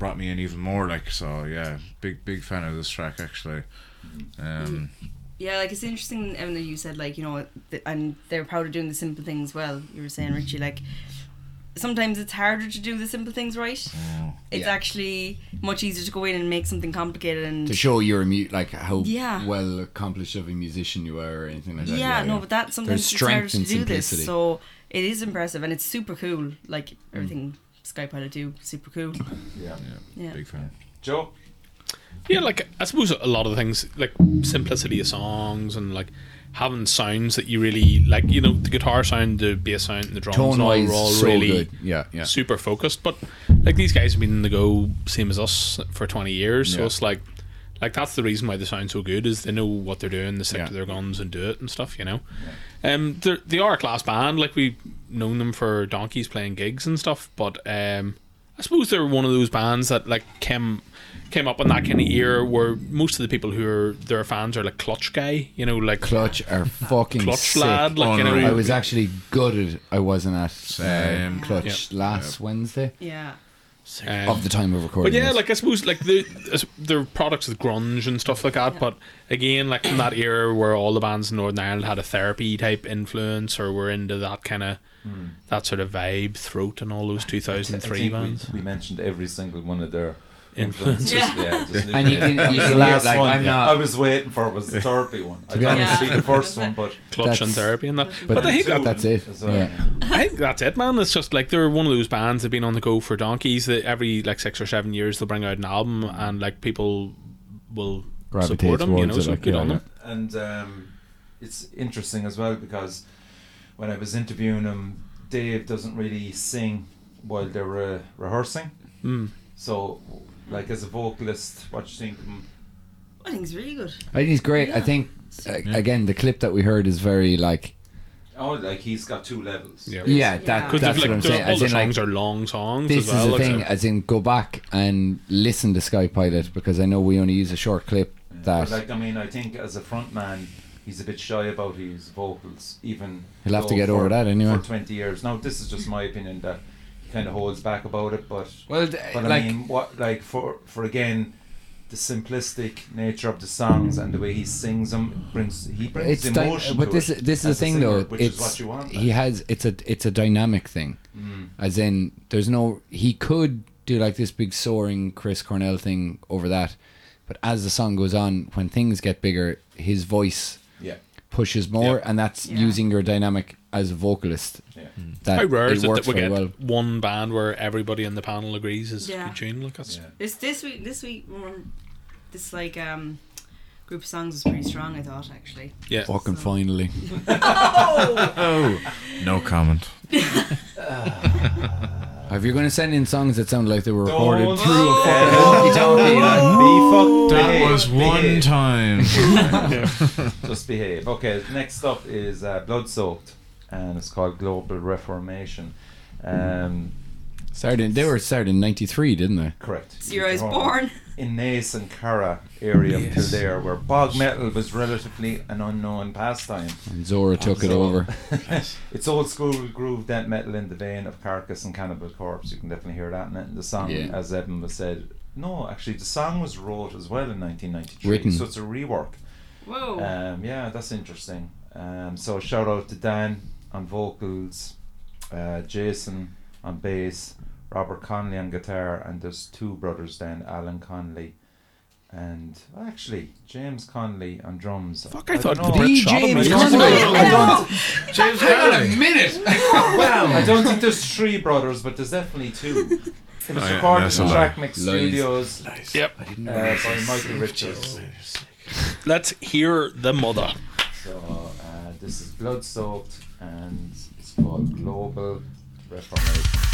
brought me in even more. Like so, yeah, big big fan of this track actually. Um, Yeah, like it's interesting, Evan, that you said like you know, th- and they're proud of doing the simple things well. You were saying, Richie, like sometimes it's harder to do the simple things right. It's Yeah. actually much easier to go in and make something complicated and to show you're a mu- like how Yeah. well accomplished of a musician you are or anything like that. yeah, no, but that sometimes There's it's harder strength to do simplicity. this. So it is impressive and it's super cool. Like everything Skypilot do, super cool. Yeah. Yeah. big fan. Joe, Yeah, like I suppose a lot of things like simplicity of songs and like having sounds that you really like. You know, the guitar sound, the bass sound, the drums tone all, wise, were all so really good. Yeah, yeah. super focused. But like these guys have been in the go same as us for twenty years, so it's like like that's the reason why they sound so good is they know what they're doing, they stick Yeah. to their guns and do it and stuff. You know, um, they're, they are a class band. Like we've known them for donkeys playing gigs and stuff, but um, I suppose they're one of those bands that like came came up in that kind of era where most of the people who are their fans are like Clutch guy, you know, like Clutch are fucking Clutch sick. lad, like you know. I was actually gutted I wasn't at Same. Clutch last Wednesday Yeah. Um, of the time of recording. But yeah, this. like I suppose like the as- they're products of grunge and stuff like that. But again, like from that era where all the bands in Northern Ireland had a therapy type influence or were into that kind of that sort of vibe, throat, and all those two thousand three I bands. we, we mentioned every single one of their influences. Yeah. Yeah, just And you can- That you the last like, one. I'm not- I was waiting for it was the therapy one. I be didn't honest- see the first one, but Clutch and therapy and that. But, But, I think that, that's it. as. Yeah. I think that's it, man. It's just like they're one of those bands that've been on the go for donkeys. That every like six or seven years they'll bring out an album, and like people will Gravitate support them. You towards know, it, so like, good yeah, on yeah. them. And um, it's interesting as well because when I was interviewing him, Dave doesn't really sing while they're re- rehearsing. Mm. So, like as a vocalist, what do you think? him? I think he's really good. I think he's great. I think uh, again the clip that we heard is very like Oh, like he's got two levels. Yeah. yeah that Yeah. Because that's like, what I'm saying. all As the in like songs are long songs. this as well, is the like, thing. so- As in go back and listen to Skypilot because I know we only use a short clip that But like, I mean, I think as a front man, he's a bit shy about his vocals. Even He'll have to though get over that anyway. For twenty years now, this is just my opinion that he kind of holds back about it. But well th- but like I mean, what like for for again. The simplistic nature of the songs and the way he sings them brings he brings it's dy- emotion. but to this it this is the a thing singer, though which it's is what you want. he has it's a it's a dynamic thing Mm. as in there's no he could do like this big soaring Chris Cornell thing over that but as the song goes on when things get bigger his voice yeah, pushes more Yeah. and that's Yeah. using your dynamic as a vocalist yeah. that How rare it is it works that we very get well one band where everybody in the panel agrees is Yeah. a good tune? Like that's yeah. This this week this week one this like um group of songs was pretty strong. I thought actually. yeah. fucking So- finally Oh, no comment. if you're going to send in songs that sound like they were recorded Don't- through a Oh. fucking walkie-talkie like, Be fuck. That behave, was one behave. time. Just behave. Okay, next up is uh, Blood Soaked, and it's called Global Reformation. Um, started in, they were started in 93 didn't they correct. So I was born. in Naas and Caragh area of Yes. Kildare, where bog metal was relatively an unknown pastime. and Zora took it So- over it's old school groove death metal in the vein of Carcass and Cannibal Corpse. You can definitely hear that in it. The song, Yeah. as Evan was said, no, actually, the song was wrote as well in 1993, Written. so it's a rework. Whoa. Um, yeah, that's interesting. Um, so shout out to Dan on vocals, uh, Jason on bass, Robert Conley on guitar, and there's two brothers then, Alan Conley. And well, actually, James Conley on drums. Fuck, I don't thought the know. Brit The shot him. James I don't Conley. I don't, James hang on a minute. minute I don't think there's three brothers, but there's definitely two. It was Oh, recorded that's in. Track Mix Lies. Studios Yep. uh, by Michael Richards. Let's hear the mother. So uh, this is Blood Soaked and it's called Global Reformation.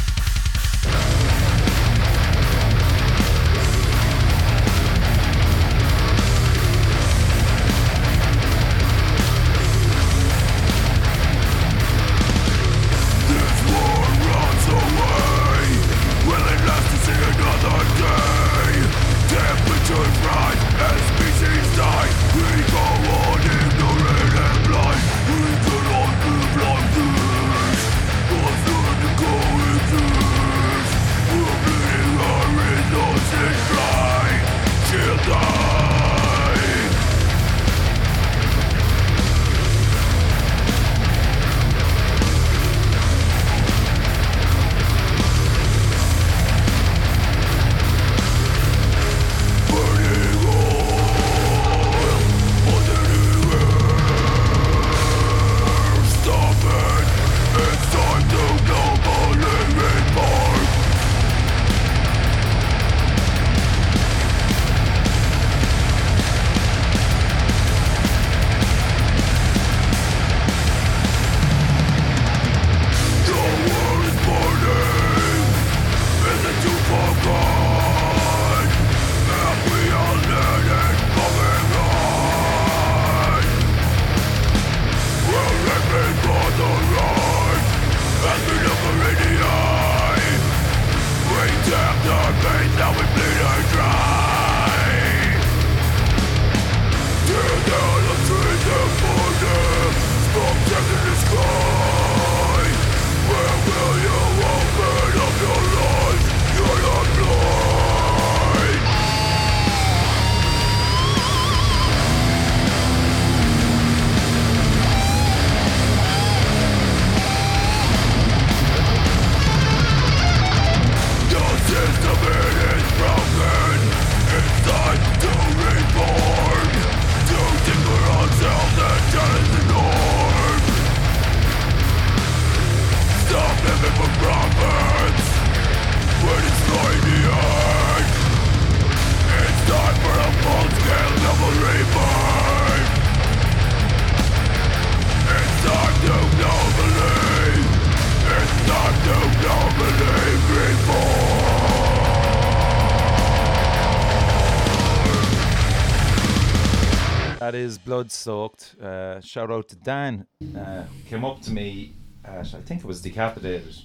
Blood Soaked. Uh, shout out to Dan. Uh, came up to me at, I think it was Decapitated,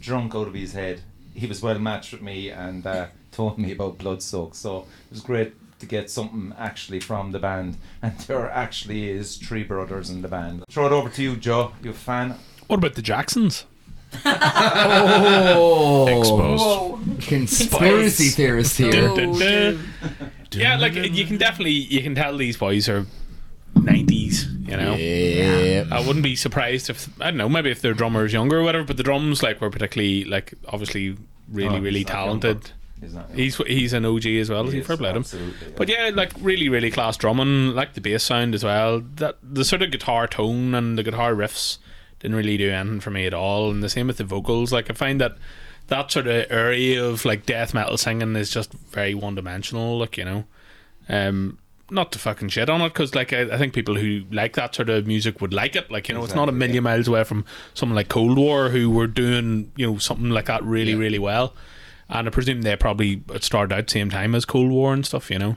drunk out of his head. He was well matched with me and uh, told me about Blood Soaked. So it was great to get something actually from the band. And there actually is three brothers in the band. Throw it over to you, Joe. You a fan? What about the Jacksons? Oh, Exposed. conspiracy theorist here. Yeah, like you can definitely you can tell these boys are nineties. You know. Yeah. I wouldn't be surprised if I don't know maybe if their drummer is younger or whatever, but the drums like were particularly like obviously really Oh, really he's not young, talented. He's. He's he's an OG as well. Is he? is, Fair play him. yeah. But yeah, like really, really class drumming, like the bass sound as well. That the sort of guitar tone and the guitar riffs didn't really do anything for me at all. And the same with the vocals. Like I find that that sort of area of like death metal singing is just very one dimensional. Like you know, um, not to fucking shit on it because like I, I think people who like that sort of music would like it. Like you know, it's not a Exactly, million miles away from someone like Cold War who were doing you know something like that really, really well. And I presume they probably started out same time as Cold War and stuff. You know.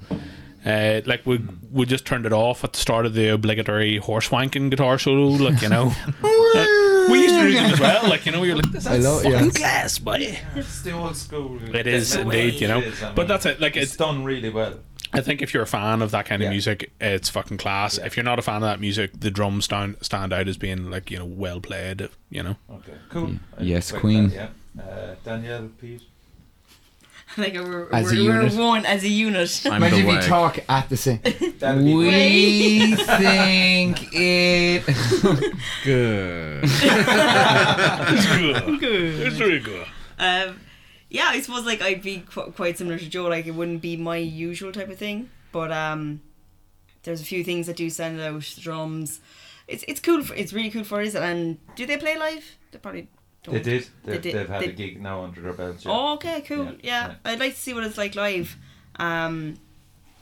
Uh, like we we just turned it off at the start of the obligatory horse wanking guitar solo, like you know. We used to do them as well, like you know. You're like, this I is love fucking yeah. class, boy. It's the old school. It is indeed, you know. It is, I But mean, that's it. Like it's it's, done really well. I think if you're a fan of that kind of Yeah. music, it's fucking class. If you're not a fan of that music, the drums stand stand out as being like you know well played. You know. Okay, cool. I Yes, Queen. that, yeah. Uh, Danielle, Pete. like we're, As a we're, we're unit. one as a unit. I'm Imagine the if you talk at the same. That'd be great. We think it. Good. it's good. It's really good. Um, yeah, I suppose like I'd be qu- quite similar to Joe. Like it wouldn't be my usual type of thing, but um, there's a few things that do stand out. Drums, it's it's cool. For, it's really cool for us. And do they play live? They probably don't. They did. They've, They did- they've had they- a gig now under their belt. Yeah. Oh, okay, cool. Yeah, Yeah, yeah. I'd like to see what it's like live. Um,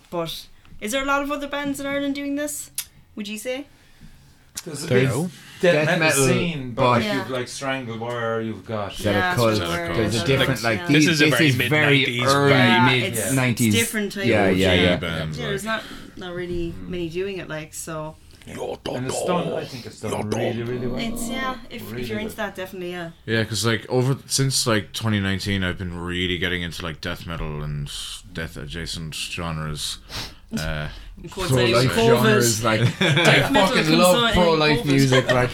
but is there a lot of other bands in Ireland doing this? Would you say? There's a There big death, Death metal, metal, scene, but but- Yeah. you've like Stranglewire, you've got That Yeah, are There's There's a different like Yeah. these, This is a very very mid-nineties early vibe. mid it's- nineties. different type Yeah, of- yeah, yeah. yeah. Bands, Yeah, like. there's not not really mm. many doing it like so. and it's done. I think it's done really, really well. It's yeah. If, Really if you're into that, definitely yeah. Yeah, because like over since like 2019, I've been really getting into like death metal and death adjacent genres. Uh, Coinciding Pro with life COVID. genres, like I metal fucking love on in pro life music. Like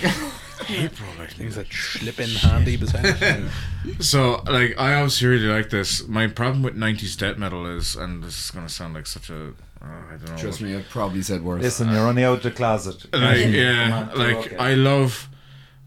Things that slip in handy beside it. so like I obviously really like this. My problem with 90s death metal is, and this is gonna sound like such a, uh, I don't know. trust me, I've probably said worse. Listen, you're only out the closet. like Come yeah, like. I love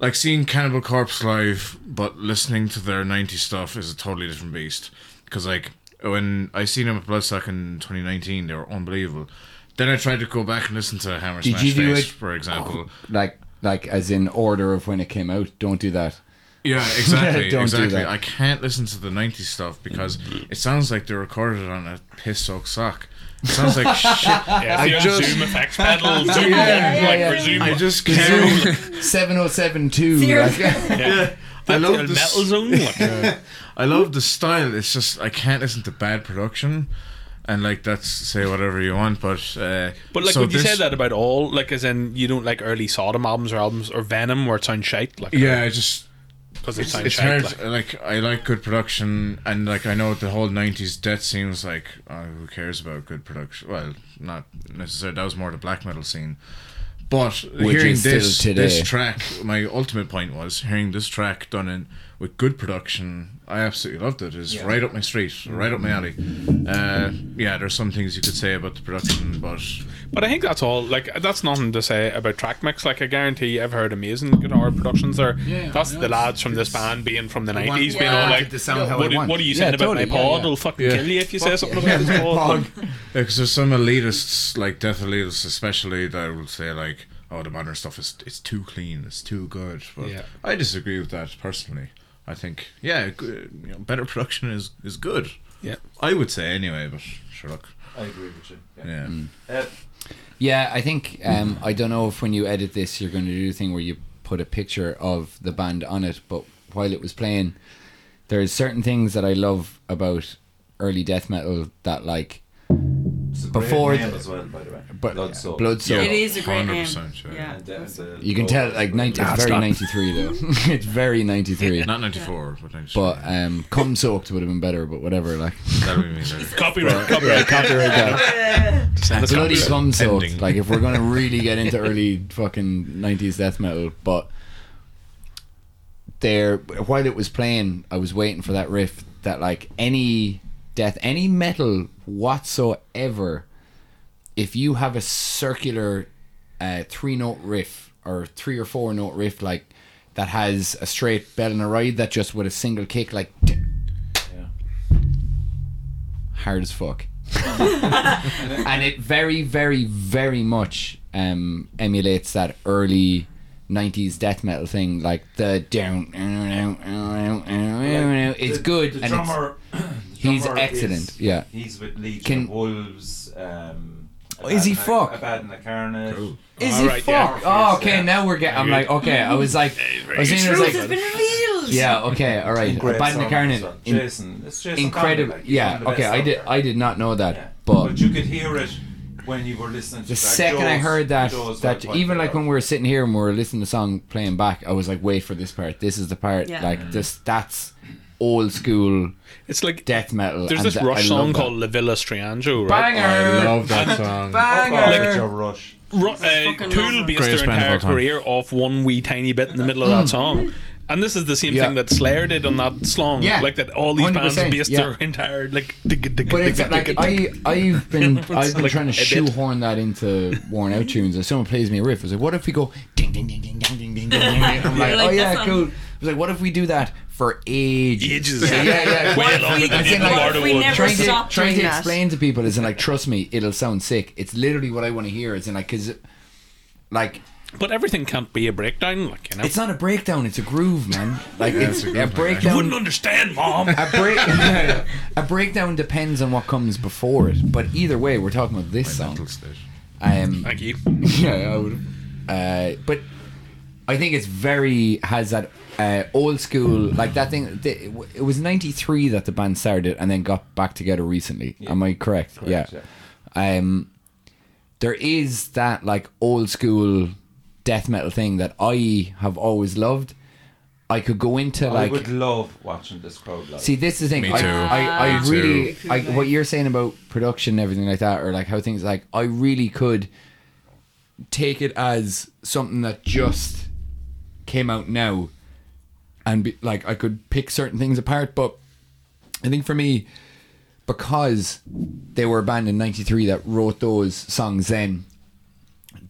like seeing Cannibal Corpse live, but listening to their '90s stuff is a totally different beast. Because like when I seen them at Bloodstock in 2019, they were unbelievable. Then I tried to go back and listen to Hammer Did Smash you do Face, it- for example. Oh, like like as in order of when it came out. Don't do that. Yeah, exactly, Don't do that. I can't listen to the '90s stuff because it sounds like they recorded on a piss-soaked sock. It sounds like shit. Yeah, I just- Zoom effects pedal, Zoom Yeah, one, yeah, like yeah. resume. I just Zoom can't. seven oh seven two. Seriously? yeah. I love the metal zone. Like, I love the style. It's just I can't listen to bad production, and like that's say whatever you want, but uh, But like, so would you say that about all? Like, as in, you don't like early Sodom albums or albums or Venom where it sounds shite? Like, Yeah, I just because it it's, sounds it's shite. hard. Like. Like. I like good production, and like I know the whole '90s death seems like oh, who cares about good production? Well, not necessarily. That was more the black metal scene. But hearing this this track, my ultimate point was hearing this track done in with good production. I absolutely loved it. It's right up my street, right up my alley. Uh, yeah, there's some things you could say about the production, but But I think that's all. Like, that's nothing to say about track mix. Like, I guarantee I've heard amazing guitar productions there. Yeah, that's the lads from this band being from the want- nineties, being all like, want sound how what, want. what are you Yeah, saying about totally, my pod? yeah. It'll fucking Yeah. kill you if you say something yeah. about this pod. because there's some elitists like death elitists, especially that will say like, "Oh, the modern stuff is it's too clean, it's too good." But Yeah. I disagree with that personally. I think yeah, you know, better production is is good. Yeah. I would say anyway, but sure look, I agree with you. Yeah. yeah. Mm. Uh, Yeah, I think um, I don't know if when you edit this you're going to do the thing where you put a picture of the band on it, but while it was playing, there's certain things that I love about early death metal that like it's a great Before name the- as well, by the way. But Blood Soaked. blood soaked. It is a great name. 100%, yeah. Yeah. And the- the You can tell like 90, it's very 93 though. it's very 93. Not 94, but 93. But um, cum soaked would have been better, but whatever. Like That'll be. Copyright, copyright. copyright that. Bloody copyright. cum soaked. Ending. Like if we're gonna really get into early fucking 90s death metal, but there while it was playing, I was waiting for that riff. That like any death, any metal whatsoever, if you have a circular uh, three note riff or three or four note riff like that has a straight bell and a ride that just with a single kick like hard as fuck and it very very very much um emulates that early 90s death metal thing like the down it's The- good The and it's, drummer, he's excellent, is- yeah. he's with Legion Can- of Wolves. Um, Oh, is he Abaddon- fuck? Abaddon Incarnate. is All it right, yeah. fuck oh okay Yeah. now we're getting I'm like okay I was like I was thinking it was Truth has like been revealed. yeah okay all right Great Abaddon the song Carnage in- Jason, it's Jason incredible like, yeah okay I did there. I did not know that Yeah. but you could hear it when you were listening. to The like, second I heard that, Joe's that even like when we were sitting here and we were listening to the song playing back, I was like, wait for this part. This is the part. Yeah. Like this, that's old school It's like death metal. there's this th- I Rush love song called La Villa Strangiato, right? Banger. I love that song. Banger. Joe Rush. Ru- uh, Tool based Greatest their band of entire career off one wee tiny bit in the middle of that song. And this is the same Yeah. thing that Slayer did on that song. Yeah. Like that all these bands 100%, based yeah. their entire like dig, dig, But dig, it's dig, like I I've been, I've been like trying to shoehorn that into worn out tunes. If someone plays me a riff, I was like, what if we go ding ding ding ding ding ding ding ding? ding? I'm like, oh yeah, cool. On- I was like, what if we do that for ages? Ages. Yeah, yeah. Way What longer we- than I think, David like, Lombardo we would. never trying to stop trying doing to that. explain to people is like trust me it'll sound sick it's literally what I want to hear it's in like because like But everything can't be a breakdown, like you know. it's not a breakdown it's a groove man like it's a a, groove, like that. you wouldn't understand, mom. a break a breakdown depends on what comes before it but either way we're talking about this song Mental state. um Thank you. yeah I would uh but I think it's very has that uh, old school like that thing the, it was 93 that the band started and then got back together recently am I correct, Correct, yeah um there is that like old school death metal thing that I have always loved. I could go into I like would love watching this crowd live. see this is the thing. Me I, too. I, I Me really too. I, what you're saying about production and everything like that, or like how things like I really could take it as something that just came out now, and be, like I could pick certain things apart. But I think for me, because they were a band in '93 that wrote those songs then.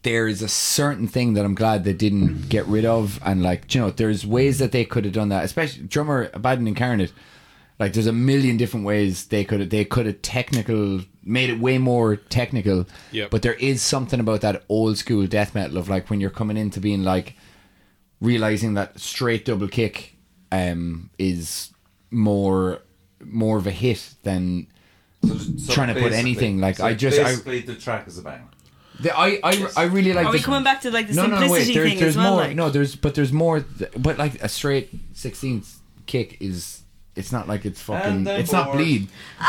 There is a certain thing that I'm glad they didn't get rid of, and like you know, there's ways that they could have done that. Especially drummer Abaddon Incarnate, like there's a million different ways they could have they could have technical made it way more technical. Yep. But there is something about that old school death metal of like when you're coming into being like realizing that straight double kick um is more more of a hit than So- so trying to put anything, like, so I just- I- basically the track is a bang. the, I, I I really like Are we the- coming back to like the no, no, no, simplicity wait. There's, thing there's as well? more. like? No, there's but there's more. th- But like a straight sixteenth kick is. It's not like it's fucking. And then It's not bleed.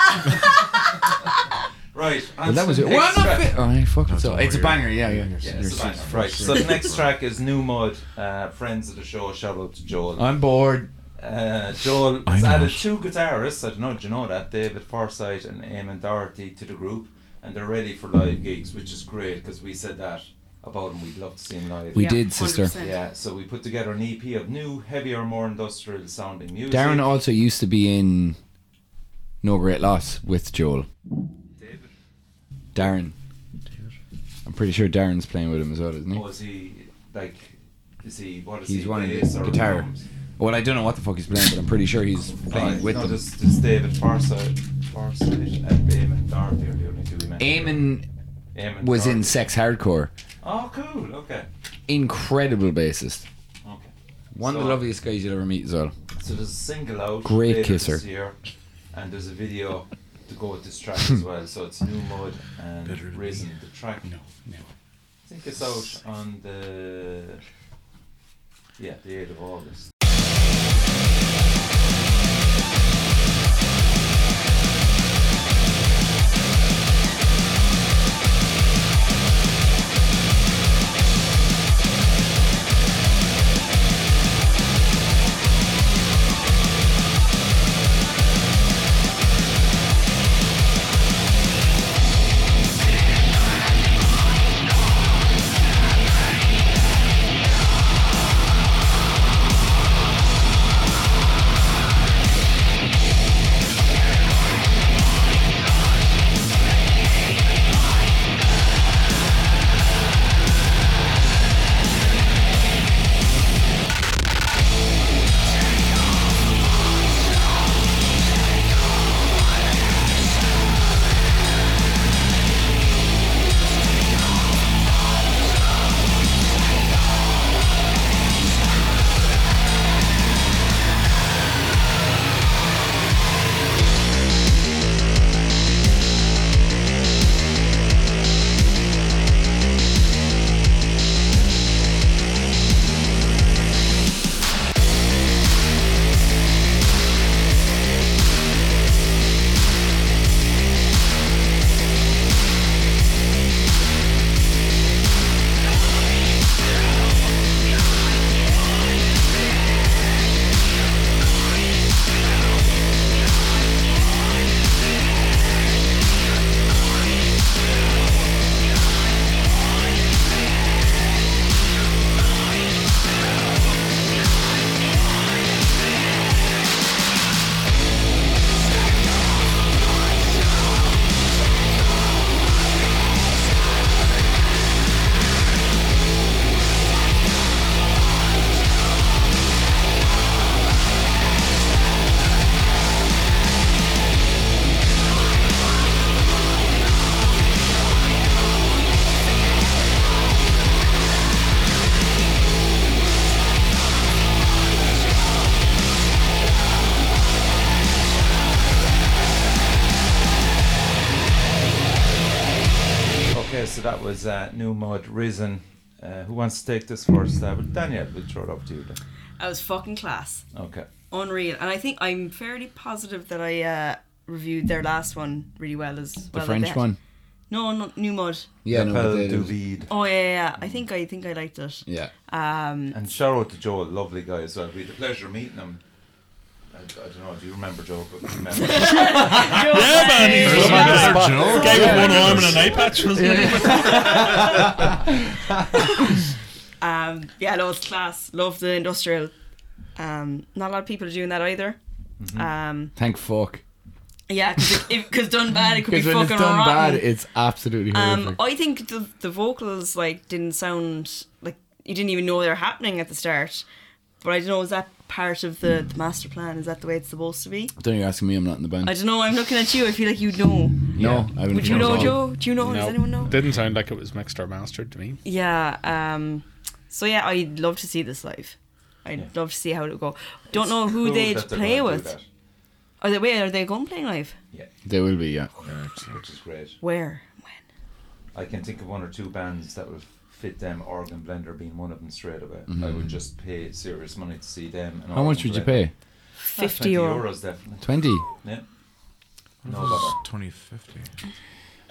Right. Well, that was it. Well, I'm not fit. Oh, I fucking so. It's a banger. Yeah, yeah. Yeah, You're it's a banger. so Right. So the next track is New Mud. Uh, friends of the show. Shout out to Joel. I'm bored. Uh, Joel I has added two guitarists. I don't know. Do you know that? David Forsyth and Eamon Doherty to the group, and they're ready for live gigs, which is great because we said that about them. We'd love to see them live. We Yeah, did, sister. 100%. Yeah, so we put together an EP of new, heavier, more industrial sounding music. Darren also used to be in No Great Loss with Joel. Darren. I'm pretty sure Darren's playing with him as well, isn't he? Oh, is he like? Is he what is He's he? He's one of the guitar. Well, I don't know what the fuck he's playing, but I'm pretty sure he's oh, playing Right, with no, them. This, this David Forsyth, Forsyth and Eamon are the only two we mentioned. Eamon Eamon was in Sex Hardcore. Oh, cool. Okay. Incredible bassist. Okay. One of the loveliest guys you'll ever meet as well. So there's a single out. Great kisser. Year, and there's a video to go with this track as well. So it's New Mud and Better Risen. me. The track. No, no. I think it's out on the. Yeah, the 8th of August. New Mud Risen. Uh, who wants to take this first? Uh, but Danielle, we'll throw it up to you. Then. That was fucking class. Okay. Unreal. And I think I'm fairly positive that I uh, reviewed their last one really well as The well. I French bet. one. No, no, New Mud. Yeah, no, but Appel they- du Vide. Oh yeah, yeah, yeah. I think I think I liked it. yeah. Um, And shout out to Joel, lovely guy as well. We had the pleasure of meeting him. I, I don't know, do you remember Joe? But remember. Yeah, man. He's There's the another. Joe. Guy with one arm and an eye patch, wasn't he? um, yeah, no, it's class. Love the industrial. Um, not a lot of people are doing that either. Mm-hmm. Um, Thank fuck. yeah, because done bad, it could be Because when fucking it's done rotten. bad, it's absolutely Um. I think the the vocals like didn't sound like you didn't even know they were happening at the start. But I don't know, is that part of the, the master plan? Is that the way it's supposed to be? don't you asking me? I'm not in the band. I don't know. I'm looking at you. I feel like you'd know. no, I wouldn't know. Would you know, at. Joe? Do you know? Does anyone know? Didn't sound like it was mixed or mastered to me. Yeah. Um. So yeah, I'd love to see this live. I'd Yeah. love to see how it would go. Don't It's know who cool they'd play with. Are they wait? Are they going playing live? Yeah, They will be, yeah. which is great. Where? When? I can think of one or two bands that would fit them. Organ Blender being one of them straight away. I Mhm. would just pay serious money to see them. and How much Organ would you pay? Ah, 20 Fifty euro. euros definitely. 20. Yeah. No bother. 2050.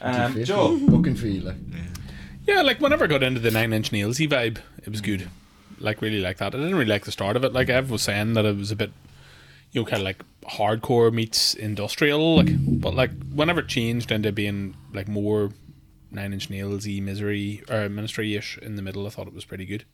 Um, Joe. Booking fee, like. Yeah, like whenever I got into the Nine Inch Nailsy vibe, it was good. Like really like that. I didn't really like the start of it. Like Ev was saying that it was a bit, you know, kind of like hardcore meets industrial. Like, but like whenever it changed into being like more Nine Inch Nailsy, misery or ministry ish in the middle, I thought it was pretty good.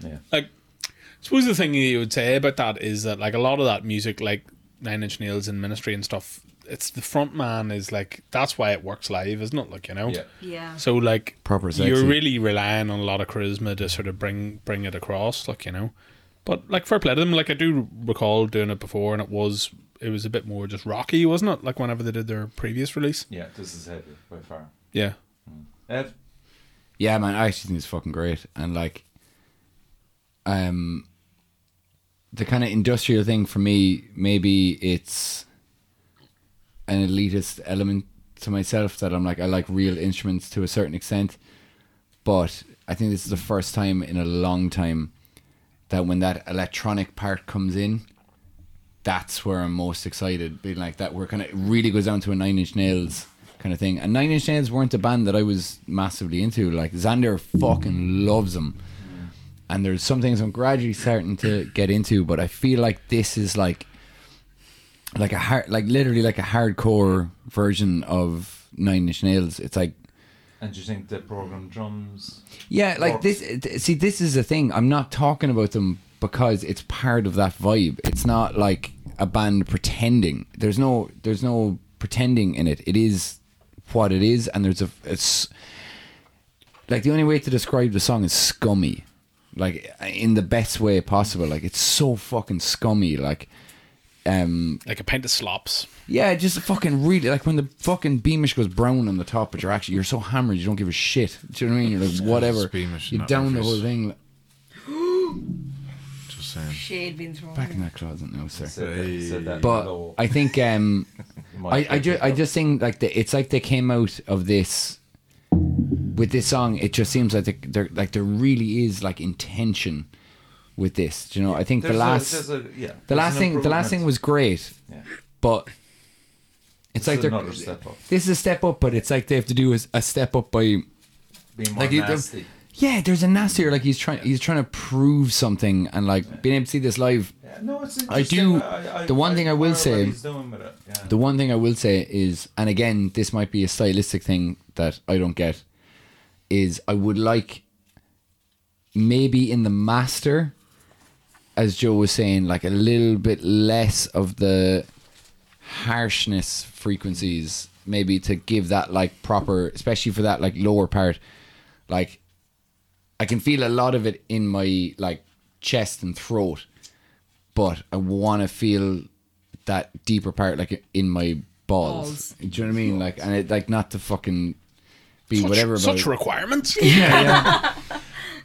Yeah. Like, I suppose the thing you would say about that is that like a lot of that music, like Nine Inch Nails and Ministry and stuff, it's the front man is like that's why it works live, isn't it? Like you know. Yeah. Yeah. So like Proper sexy. you're really relying on a lot of charisma to sort of bring bring it across, like you know. But like fair play to them, like I do recall doing it before, and it was it was a bit more just rocky, wasn't it? Like whenever they did their previous release. Yeah, this is heavy by far. Yeah, Ev? Yeah, man, I actually think it's fucking great. And like, um, the kind of industrial thing for me, maybe it's an elitist element to myself that I'm like, I like real instruments to a certain extent. But I think this is the first time in a long time that when that electronic part comes in, that's where I'm most excited. Being like that, where kind of really goes down to a Nine Inch Nails kind of thing. And Nine Inch Nails weren't a band that I was massively into. Like Xander fucking loves them, and there's some things I'm gradually starting to get into. But I feel like this is like, like a hard, like literally like a hardcore version of Nine Inch Nails. It's like And do you think the program drums? yeah, like Or- this. th- See, this is the thing. I'm not talking about them because it's part of that vibe. It's not like a band pretending. There's no, there's no pretending in it. It is what it is, and there's a. It's like the only way to describe the song is scummy, like in the best way possible. Like it's so fucking scummy. Like, um, like a pint of slops. yeah, just fucking really like when the fucking beamish goes brown on the top, but you're actually you're so hammered you don't give a shit. Do you know what I mean? You're like whatever. Beamish, You not down the whole thing. Just saying. Shade being thrown. Back in that closet now, sir. Said that, said that But low. I think um, I I take just I just think like the, it's like they came out of this with this song. It just seems like they, they're like there really is like intention with this. Do you know? I think the There's a- last there's a- yeah, the there's last an thing the last thing improvement. was great, Yeah. but it's This like is they're another step up. this is a step up, but it's like they have to do a, a step up by Being more Like you- nasty. Yeah. There's a nastier like he's trying he's trying to prove something and like being able to see this live. Yeah, no, it's I interesting. do- I, I, the one thing I will say- what he's doing with it. Yeah. The one thing I will say is, and again, this might be a stylistic thing that I don't get, is I would like maybe in the master, as Joe was saying, like a little bit less of the harshness frequencies, maybe to give that like proper, especially for that like lower part, like I can feel a lot of it in my like chest and throat, but I want to feel that deeper part like in my balls. Balls. Do you know what I mean? Like, and it like not to fucking be Such, whatever about such it. requirements. yeah, yeah.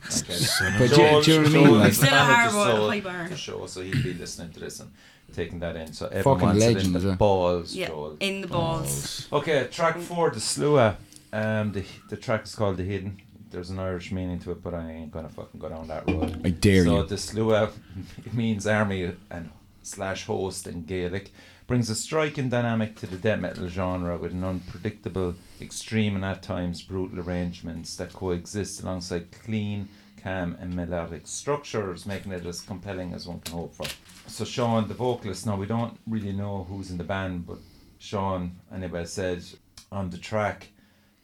Okay. But do, you- do you know what I mean? Like, is Still a hard the one, soul- high bar. show, so he'd be listening to this and taking that in. So everyone Fucking legend, in the balls, Yeah, Joel. in the balls. Okay, track four, the Sluagh. Um, the the track is called the Hidden. There's an Irish meaning to it, but I ain't gonna fucking go down that road. I dare so you. So the Sluagh it means army and slash host in Gaelic. Brings a striking dynamic to the death metal genre with an unpredictable, extreme, and at times brutal arrangements that coexist alongside clean, calm, and melodic structures, making it as compelling as one can hope for. So Sean, the vocalist, now we don't really know who's in the band, but Sean, anyway, said on the track,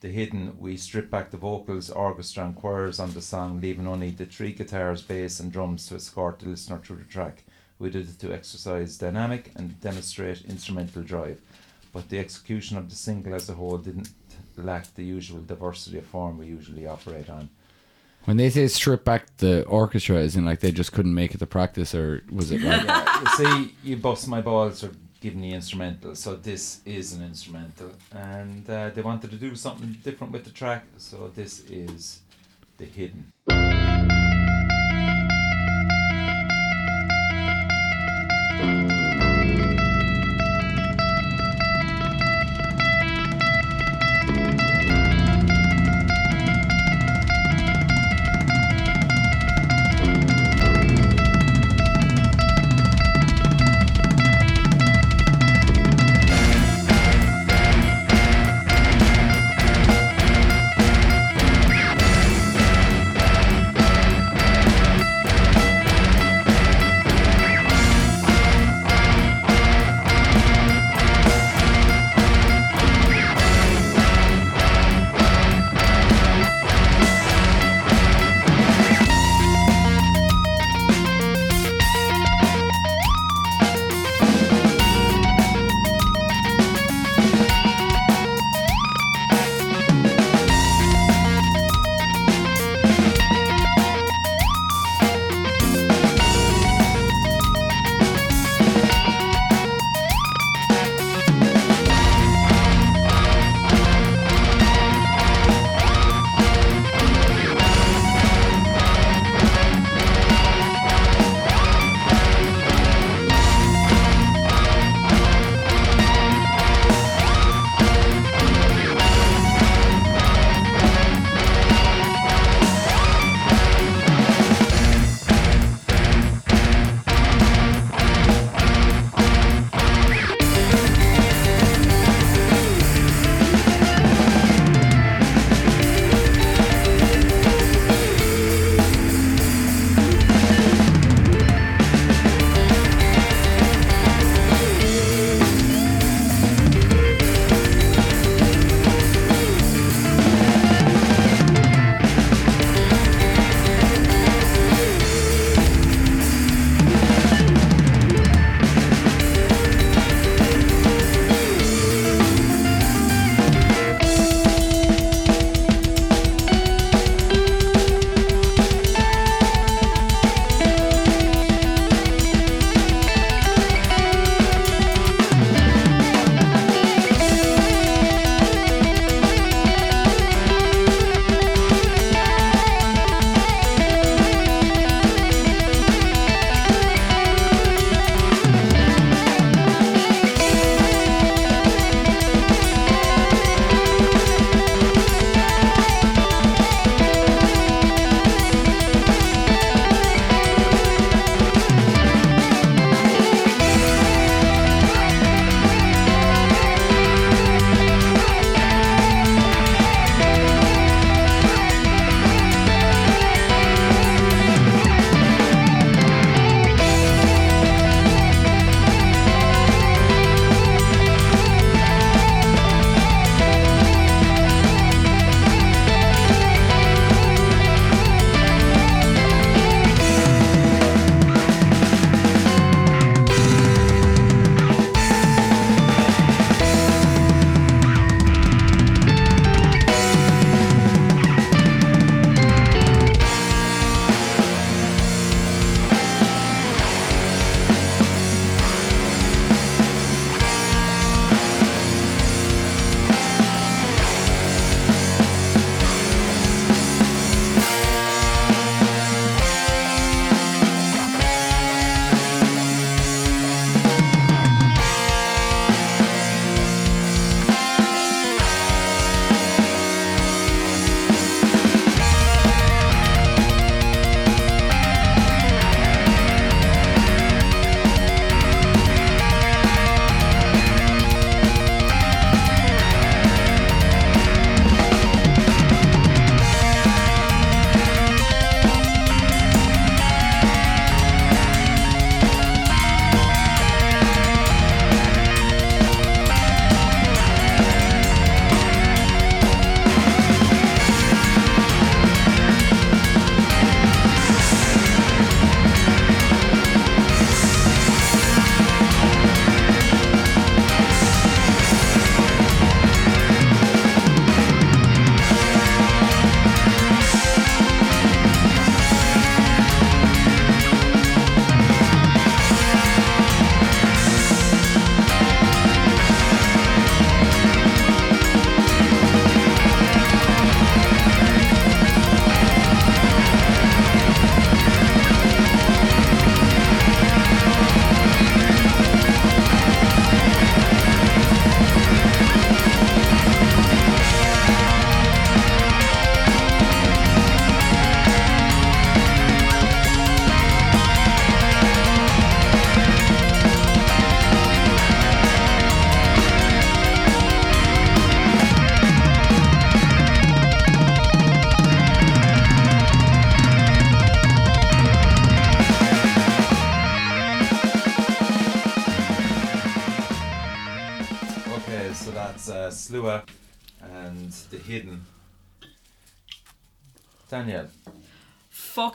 The Hidden, we strip back the vocals, orchestra, and choirs on the song, leaving only the three guitars, bass, and drums to escort the listener through the track. We did it to exercise dynamic and demonstrate instrumental drive, but the execution of the single as a whole didn't lack the usual diversity of form we usually operate on. When they say strip back the orchestra, is in like they just couldn't make it to practice, or was it like yeah, see, you bust my balls for Given me instrumental. So this is an instrumental, and uh, they wanted to do something different with the track. So this is the hidden.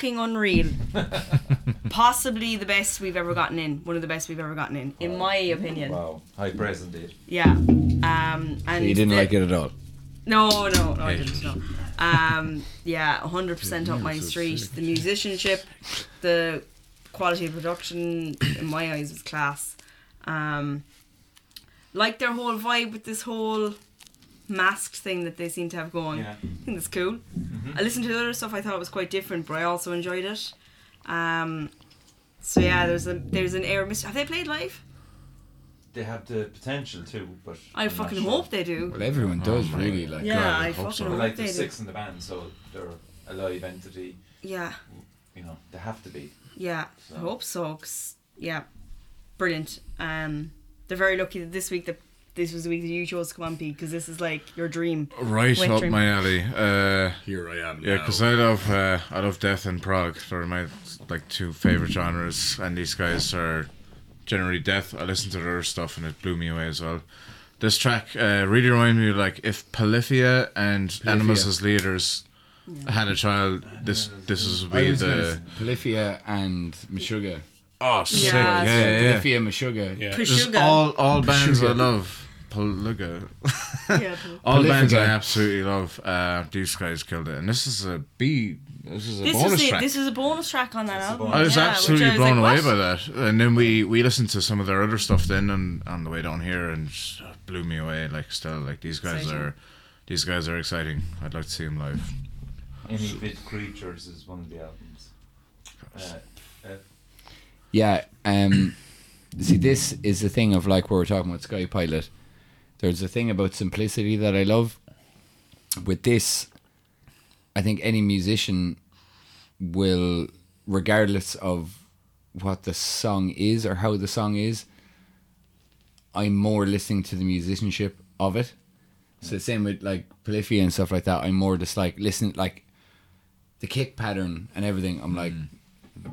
Fucking unreal. Possibly the best we've ever gotten in. One of the best we've ever gotten in, in my opinion. Wow, high praise indeed. Yeah. Um, and You didn't the- like it at all. No, no, no, I didn't. No. Um, yeah, hundred percent up my street. The musicianship, the quality of production, in my eyes, was class. Um, like their whole vibe with this whole masked thing that they seem to have going. Yeah. I think that's cool. I listened to the other stuff. I thought it was quite different, but I also enjoyed it. Um, so yeah, there's a there's an air. Mis- have they played live? They have the potential too, but I I'm fucking sure. hope they do. Well, everyone does really like. Yeah, God, I I hope fucking so. Hope like they there's do. six in the band, so they're a live entity. Yeah. You know, they have to be. Yeah, So- I hope so. 'cause- yeah, brilliant. Um, they're very lucky that this week that this was the week that you chose to come on, Pete, because this is like your dream. Right Wet up dream. my alley. Uh, Here I am. yeah, because I love uh, I love death and prog. They're my like two favorite genres, and these guys are generally death. I listened to their other stuff, and it blew me away as well. This track uh, really reminded me of like if Polyphia and Animals as leaders had a child. This this is would be the s- Polyphia and Meshuggah. Oh sick Yeah, yeah yeah. yeah. Polyphia, Meshuggah. Yeah. Just Meshuggah. all all bands I love. Polyga. yeah, All bands I absolutely love. Uh, these guys killed it, and this is a B. This is a this bonus is it. track. This is a bonus track on that It's album. I was yeah, absolutely I was blown like, away by that, and then we we listened to some of their other stuff then on on the way down here, and just blew me away. Like still, like these guys Exciting. are, these guys are exciting. I'd like to see them live. Any Bit Creatures is one of the albums. Uh, uh, Yeah. Um, see, this is the thing of like we were talking about Skypilot. There's a thing about simplicity that I love. With this, I think any musician will, regardless of what the song is or how the song is, I'm more listening to the musicianship of it. So the same with like Polyphia and stuff like that. I'm more just like listening, like the kick pattern and everything. I'm like,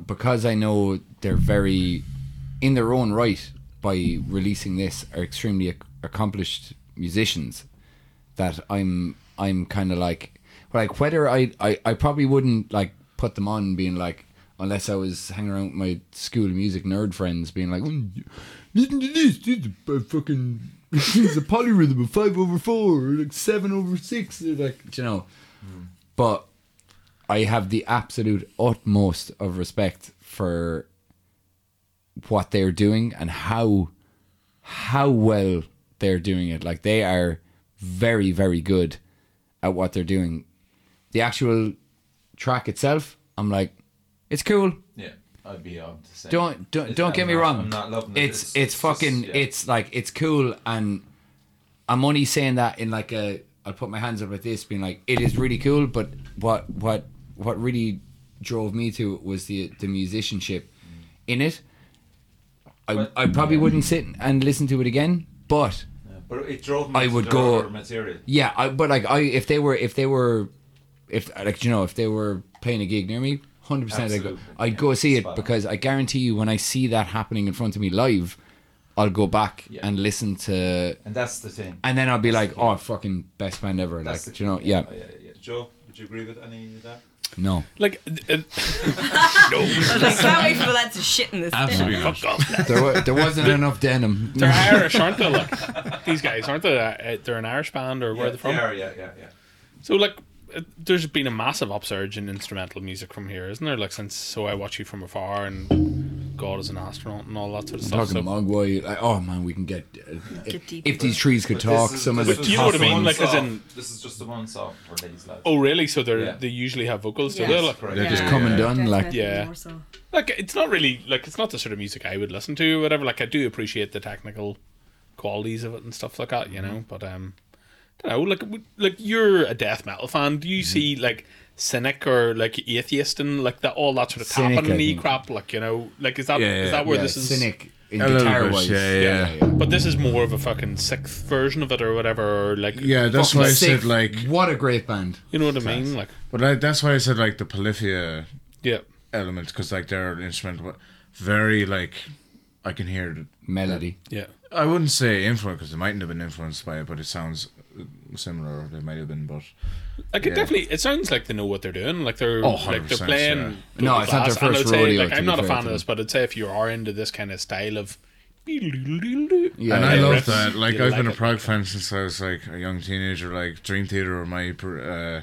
because I know they're very, in their own right, by releasing this, are extremely ac- accomplished musicians. That I'm, I'm kind of like, like whether I, I, I probably wouldn't like put them on, being like, unless I was hanging around with my school music nerd friends, being like, "Mm, listen to this, this is a fucking, this is a polyrhythm of five over four, or like seven over six, They're like, you know, but I have the absolute utmost of respect for what they're doing and how how well they're doing it. Like they are very very good at what they're doing. The actual track itself, I'm like, it's cool. yeah, I'd be on to say. Don't don't don't get me not- wrong. I'm not loving it. It's it's, just- fucking yeah. it's like it's cool and I'm only saying that in like a I'll put my hands up like this, being like it is really cool. But what what what really drove me to it was the the musicianship in it. I I probably wouldn't sit and listen to it again, but Yeah, but it drove me I would go- material. yeah, I but like I if they were if they were if like you know if they were playing a gig near me, hundred percent I'd go I'd yeah, go see it spot on. because I guarantee you when I see that happening in front of me live, I'll go back Yeah. and listen to And that's the thing. and then I'll be That's like, oh fucking best band ever. That's like you know, yeah. Oh, yeah, yeah. Joe, would you agree with any of that? No. Like, uh, no. I was like, can't wait for that to shit in this. Absolutely not. Fuck off. There, wa- there wasn't enough denim. They're Irish, aren't they? Like these guys, aren't they? Uh, they're an Irish band, or where yeah, are they from? They are, yeah, yeah, yeah. So like, uh, there's been a massive upsurge in instrumental music from here, isn't there? Like since So I Watch You from Afar and God is an Astronaut and all that sort of I'm stuff. talking So, Mogwai. Like, oh man, we can get. Uh, Get if these trees could But talk, is- some of this the is You know what I mean? Like, as in- this is just the one song released. Like. oh really? So they're Yeah. they usually have vocals, do Yes. they? Like, correct. They Yeah. just come and yeah. done. Like Yeah. more so. like it's not really like it's not the sort of music I would listen to or whatever. Like I do appreciate the technical qualities of it and stuff like that, you know. But um, I don't know. Like like you're a death metal fan. Do you see like cynic or like atheist and like that all that sort of Cynic, tapping knee crap? Like you know, like is that is Yeah, yeah. that where yeah, this is? cynic in A little guitar bit, wise. yeah, yeah. But this is more of a fucking sixth version of it or whatever. Or like Yeah, that's why I sick. said like. what a great band. you know what I mean. Like But I, that's why I said like the Polyphia yeah, element because like they're an instrumental, but very like I can hear it. Melody. Yeah. I wouldn't say influence because they mightn't have been influenced by it, but it sounds uh, similar. Or they might have been, but Like it Yeah. definitely, it sounds like they know what they're doing. Like they're Oh, like they're playing. yeah. No, it's not their first I'd say, rodeo, Like to I'm not a fan of this, but I'd say if you are into this kind of style of, Yeah, and I love riffs, that. Like I've like been a it. prog fan since I was like a young teenager. Like Dream Theater or my uh,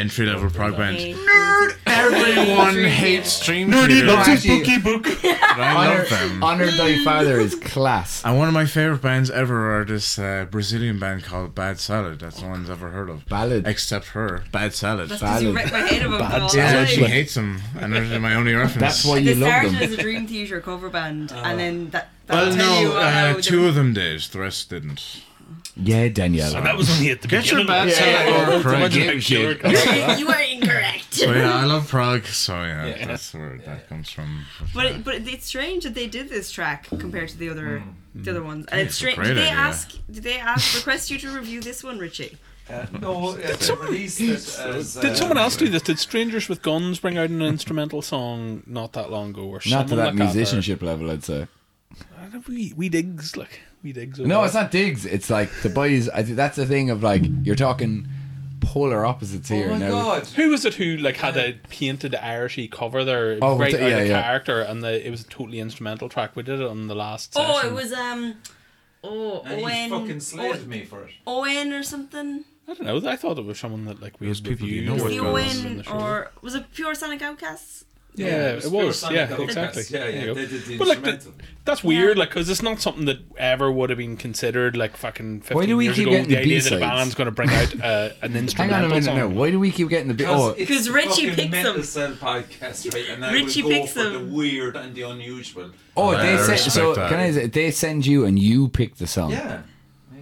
entry level prog band. Nerd everyone hates Dream Theater, No, but actually, book. I honor, love them. honor thy father is class. And one of my favorite bands ever are this uh, Brazilian band called Bad Salad. That's no one's ever heard of. Ballad. Except her. Bad Salad. That's because you Ballad. wrecked my head of them all yeah, she time. hates them, and they're my only reference. That's why They you love started them. as a Dream Theater cover band, and then that. Well, that'll tell you no, how uh, the- two of them did. The rest didn't. Yeah, Danielle. And that was only at the Get your beginning. bad salad or prog. Give a shit. you are incorrect. So yeah, I love prog. So yeah, Yeah. that's where that comes from. But it, but it's strange that they did this track compared to the other the other ones, and it's It's strange. great Did they idea. ask? Did they ask request you to review this one, Richie? Uh, no, uh, they released it as. Did uh, someone else do this? Did Strangers with Guns bring out an instrumental song not that long ago? Or Not to that like musicianship level, I'd say. That, or- we we digs like we digs. No, there. it's not digs. It's like the boys. I think that's the thing of like you're talking polar opposites here. Oh my now. god! Who was it who like had a painted Irishy cover there, Oh, right the- yeah, of yeah. character, and the, it was a totally instrumental track. We did it on the last. Session. Oh, it was um, oh And he Owen, fucking slayed Owen, me for it. Owen or something. I don't know. I thought it was someone that like we Those had people you know or The Owen the or was it Pure Sonic Outcasts? Yeah, it pure was. Yeah, exactly. Yeah, yeah, they did the But, like, the—that's weird, like, because it's not something that ever would have been considered, like, fucking 15 Why do we years keep ago. getting The the idea that a B-sides? band's going to bring out uh, an Hang on a minute song. now. Why do we keep getting the bi- oh? Because Richie picks them. Cell podcast, right? And I Richie will go picks for the weird and the unusual. Oh, I they send. So that. can I? They send you and you pick the song. Yeah,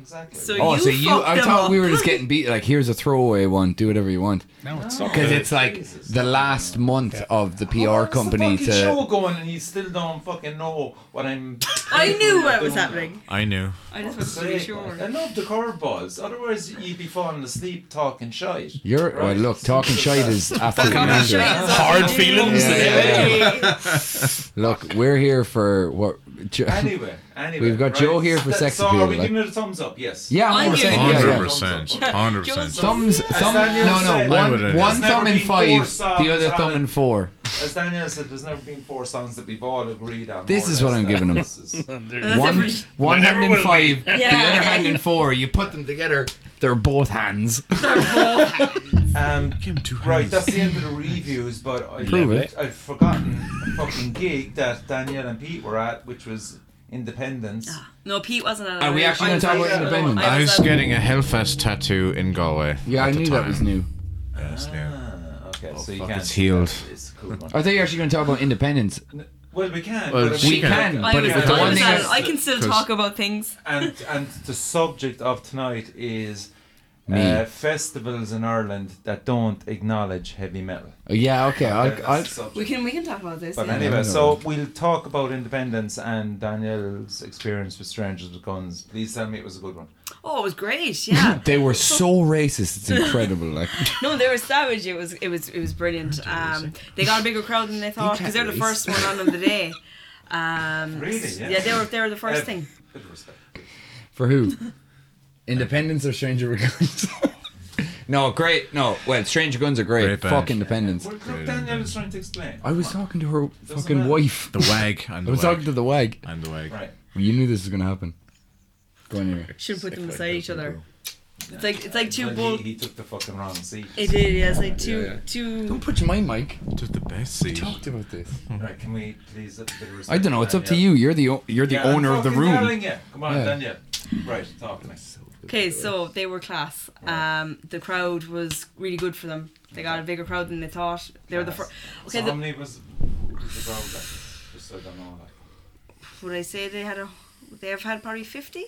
exactly. So Oh, You so you? I them thought we were just getting beat. Like, here's a throwaway one. Do whatever you want. No, it's not. Because it's like Jesus. the last month of the PR long's company the fucking show going and you still don't fucking know what I'm. I knew what was happening. I knew. I just wanted to be Say, sure. I love the curveballs. Otherwise, you'd be falling asleep talking shite. You're well. Look, talking Simple shite is that. absolutely Talking mental. Hard what we do. feelings. Yeah, Look, we're here for what? Jo- Anyway, anyway. We've got Joe here for That- sex So appeal, are we like- giving it a thumbs up? Yes. Yeah, I'm 100%. giving Yeah, it. Hundred percent. Hundred percent. Thumbs, thumb, Danielle no, no, said, I one, would, one There's thumb in five, the other thumb in four. As Danielle said, there's never been four songs that we've all agreed on. This is what I'm than. giving 'em. This is- That's One, one hand in will be. five, the other hand in four. You put them together, they're both hands. Um, Give him two right, that's the end of the reviews, but I, Prove it. I'd forgotten a fucking gig that Danielle and Pete were at, which was Independence. No, Pete wasn't at. Are we actually gonna talk about. Independence? I I was getting a Hellfest tattoo in Galway. Yeah, I at the knew that was time. new. Yes, yeah. Ah, okay, so you fuck, can't. it's healed. It's a cool one. I thought you were actually going to talk about independence. Well, we can. Well, but We can- can, I but was, if the I one was thing at is. I can still 'cause- talk about things. and and the subject of tonight is Me. Uh, festivals in Ireland that don't acknowledge heavy metal. Oh, yeah, okay, Okay, I'll, I'll. We can we can talk about this. But yeah. anyway, so we'll talk about independence and Danielle's experience with Strangers with Guns. Please tell me it was a good one. Oh, it was great. Yeah. they were so racist. It's incredible. Like, No, they were savage. It was it was it was brilliant. Um, they got a bigger crowd than they thought because they're the first one on of the day. Um, Really? Yeah. they were they were the first Uh, thing. Bit of respect. for who? Independence or Stranger Guns? no, great. No, well, Stranger Guns are great. Great band. Fuck Independence. Well, look, Danielle was trying to explain. I was talking to her Doesn't fucking matter. wife. The wag and I the was talking wag. to the wag. And the wag. Right. You knew this was going to happen. Go on, anyway. Should put them beside each other. It's like it's like two Well, bull. he, he took the fucking wrong seat. It did. Yeah, it's like two Yeah, yeah. two. Don't put my mic. Took the best seat. We talked about this. Right, can we please? a bit of I don't know. It's up to you. You're the o- you're the Yeah, owner of the room. telling you. Come on, Yeah. Danielle. Right, talk to me. Okay, so they were class. Um, the crowd was really good for them. They got a bigger crowd than they thought. They were the Class. first. So Okay, how many was, was the crowd like? Just so I don't know. Like. would I say they had a? They have had probably fifty.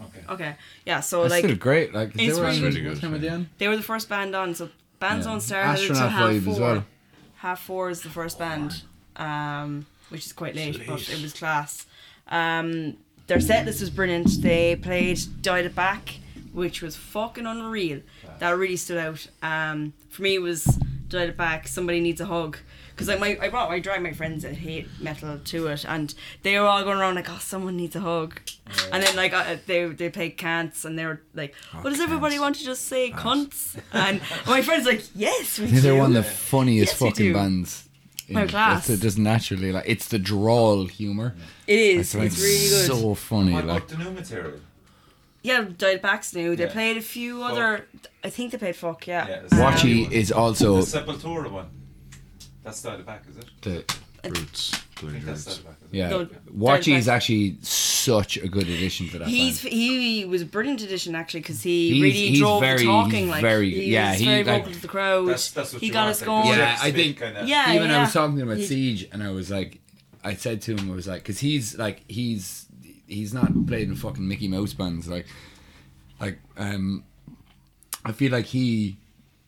Okay. Okay, yeah. So That's like still great. Like they were on really good. time of day they were the first band on. So bands Yeah. on started Astronaut until half four. as well. Half four is the first band, um, which is quite late, but it was class. Um, their set list was brilliant. They played "Died It Back," which was fucking unreal. That really stood out. Um, for me, it was dial it back. Somebody needs a hug. Because like my, I brought, I dragged my friends that hate metal to it, and they were all going around like, "Oh, someone needs a hug," and then like uh, they they played cants, and they were like, Oh, "Well, does everybody want to just say cunts?" And my friends like, "Yes, we I they're one of the funniest Yes, fucking bands. In- Oh, class. It's just naturally like it's the drawl humor. It is. It's, It's really good. so funny. What Like about the new material? Yeah, Dial Back's new. They Yeah. played a few other. I think they played Fuck. Yeah. Yeah, Watchy Um, is The also Sepultura one. That's Dial It Back, is it? the Roots. I think that's roots. Dial Back. Is it? yeah. No, Watchy is actually such a good addition to that. He's band. he was a brilliant addition actually because he He's- really he's drove very- the talking he's like very- he yeah, was he, very like- to the crowd. That's- that's what he got us going. Yeah, I think- kinda- Yeah, Even I was talking to him about He- Siege, and I was like, I said to him, I was like, because he's like, he's he's not played in fucking Mickey Mouse bands, like, like um, I feel like he,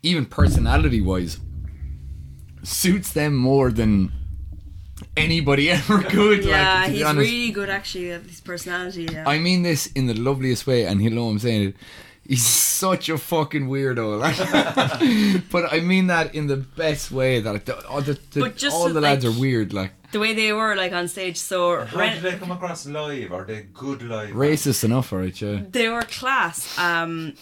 even personality wise, suits them more than anybody ever could. Yeah, like, he's honest. really good actually at his personality. Yeah. I mean this in the loveliest way, and he'll know I'm saying it. He's such a fucking weirdo, like. but I mean that in the best way. That the, all the, the, just all the lads like- are weird, like the way they were like on stage, so How Ren- did they come across live? Are they good live? racist enough, alright, yeah. they were class. Um,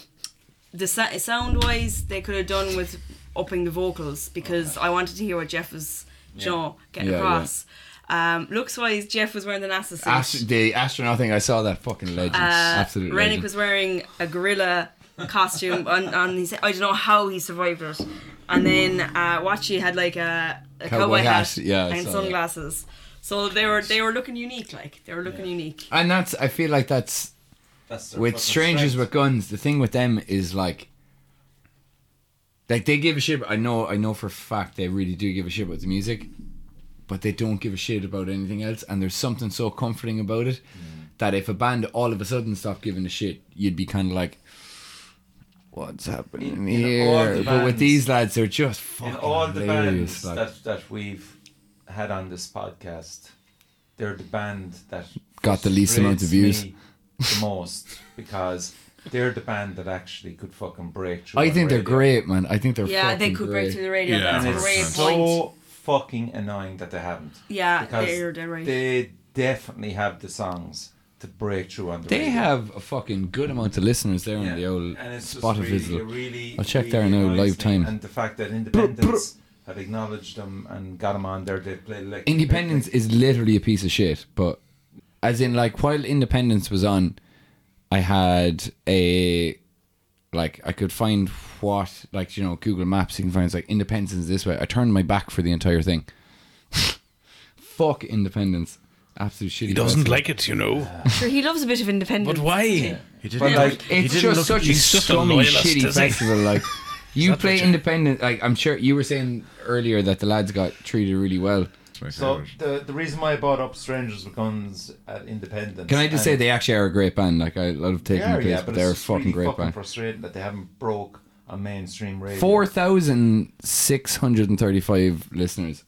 the sa- sound wise, they could have done with upping the vocals because I wanted to hear what Jeff was, you Yeah. getting Yeah, across. Um, looks wise, Jeff was wearing the NASA suit. Ast- the astronaut thing, I saw that fucking legend. Uh, Absolute Rennick legend. was wearing a gorilla costume on, on his I don't know how he survived it. And then uh, Watchy had like a, a Cowboy cowboy, hat, hat, yeah, and saw that. sunglasses. So they were they were looking unique, like they were looking unique. and that's I feel like that's That's with strangers strength. with guns. The thing with them is like, like they give a shit. I know, I know for a fact they really do give a shit about the music, but they don't give a shit about anything else. And there's something so comforting about it mm. that if a band all of a sudden stopped giving a shit, you'd be kind of like, what's happening In- in here? the But with these lads, they're just fucking in all the bands like, that, that we've had on this podcast, they're the band that Got the least amount of views. the most because they're the band that actually could fucking break through. I on think they're great, man. I think they're Yeah, they could great. break through the radio. Yeah, That's and a it's great 100%. point. so fucking annoying that they haven't. Yeah, because they're, they're right. they definitely have the songs to break through on the They radio. have a fucking good amount of listeners there Yeah. on the old and it's just Spotify. really, Really, I'll check really there now, annoys live me. time. And the fact that Independence have acknowledged them and got them on there, they play like Independence is literally a piece of shit, but as in like while Independence was on, I had a like I could find what like you know Google Maps you can find it's like Independence is this way. I turned my back for the entire thing. Fuck Independence, absolute shitty. He doesn't festival. like it, you know. Sure, he loves a bit of independence. But why? He didn't But, look- like, he It's didn't just look- such a he's just a scummy, shitty festival. Like you play what you- Independent. Like I'm sure you were saying earlier that the lads got treated really well. It's my So favourite. the the reason why I bought up Strangers with Guns at Independence. Can I just say and they actually are a great band? Like I love they taking the place, yeah, but, but they're a it's fucking really great fucking band. frustrating that they haven't broke a mainstream radio. Four thousand six hundred and thirty-five listeners.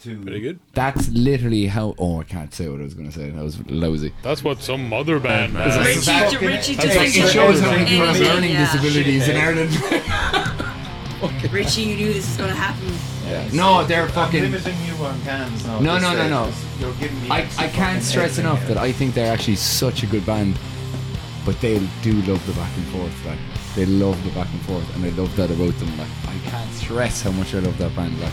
to Pretty good. That's literally how. Oh, I can't say what I was going to say. That was lousy. That's what some other band It's has. like- Richie, fucking- Richie it's It's like, it shows how many people have anything, learning yeah. disabilities in Ireland. Richie, you knew this was going to happen. no, they're I'm fucking. limiting you on cans now. No, at this no, no, stage, no. 'cause You're giving me I, I can't stress enough here. that I think they're actually such a good band, but they do love the back and forth. Like they love the back and forth, and I love that about them. Like I can't stress how much I love that band. Like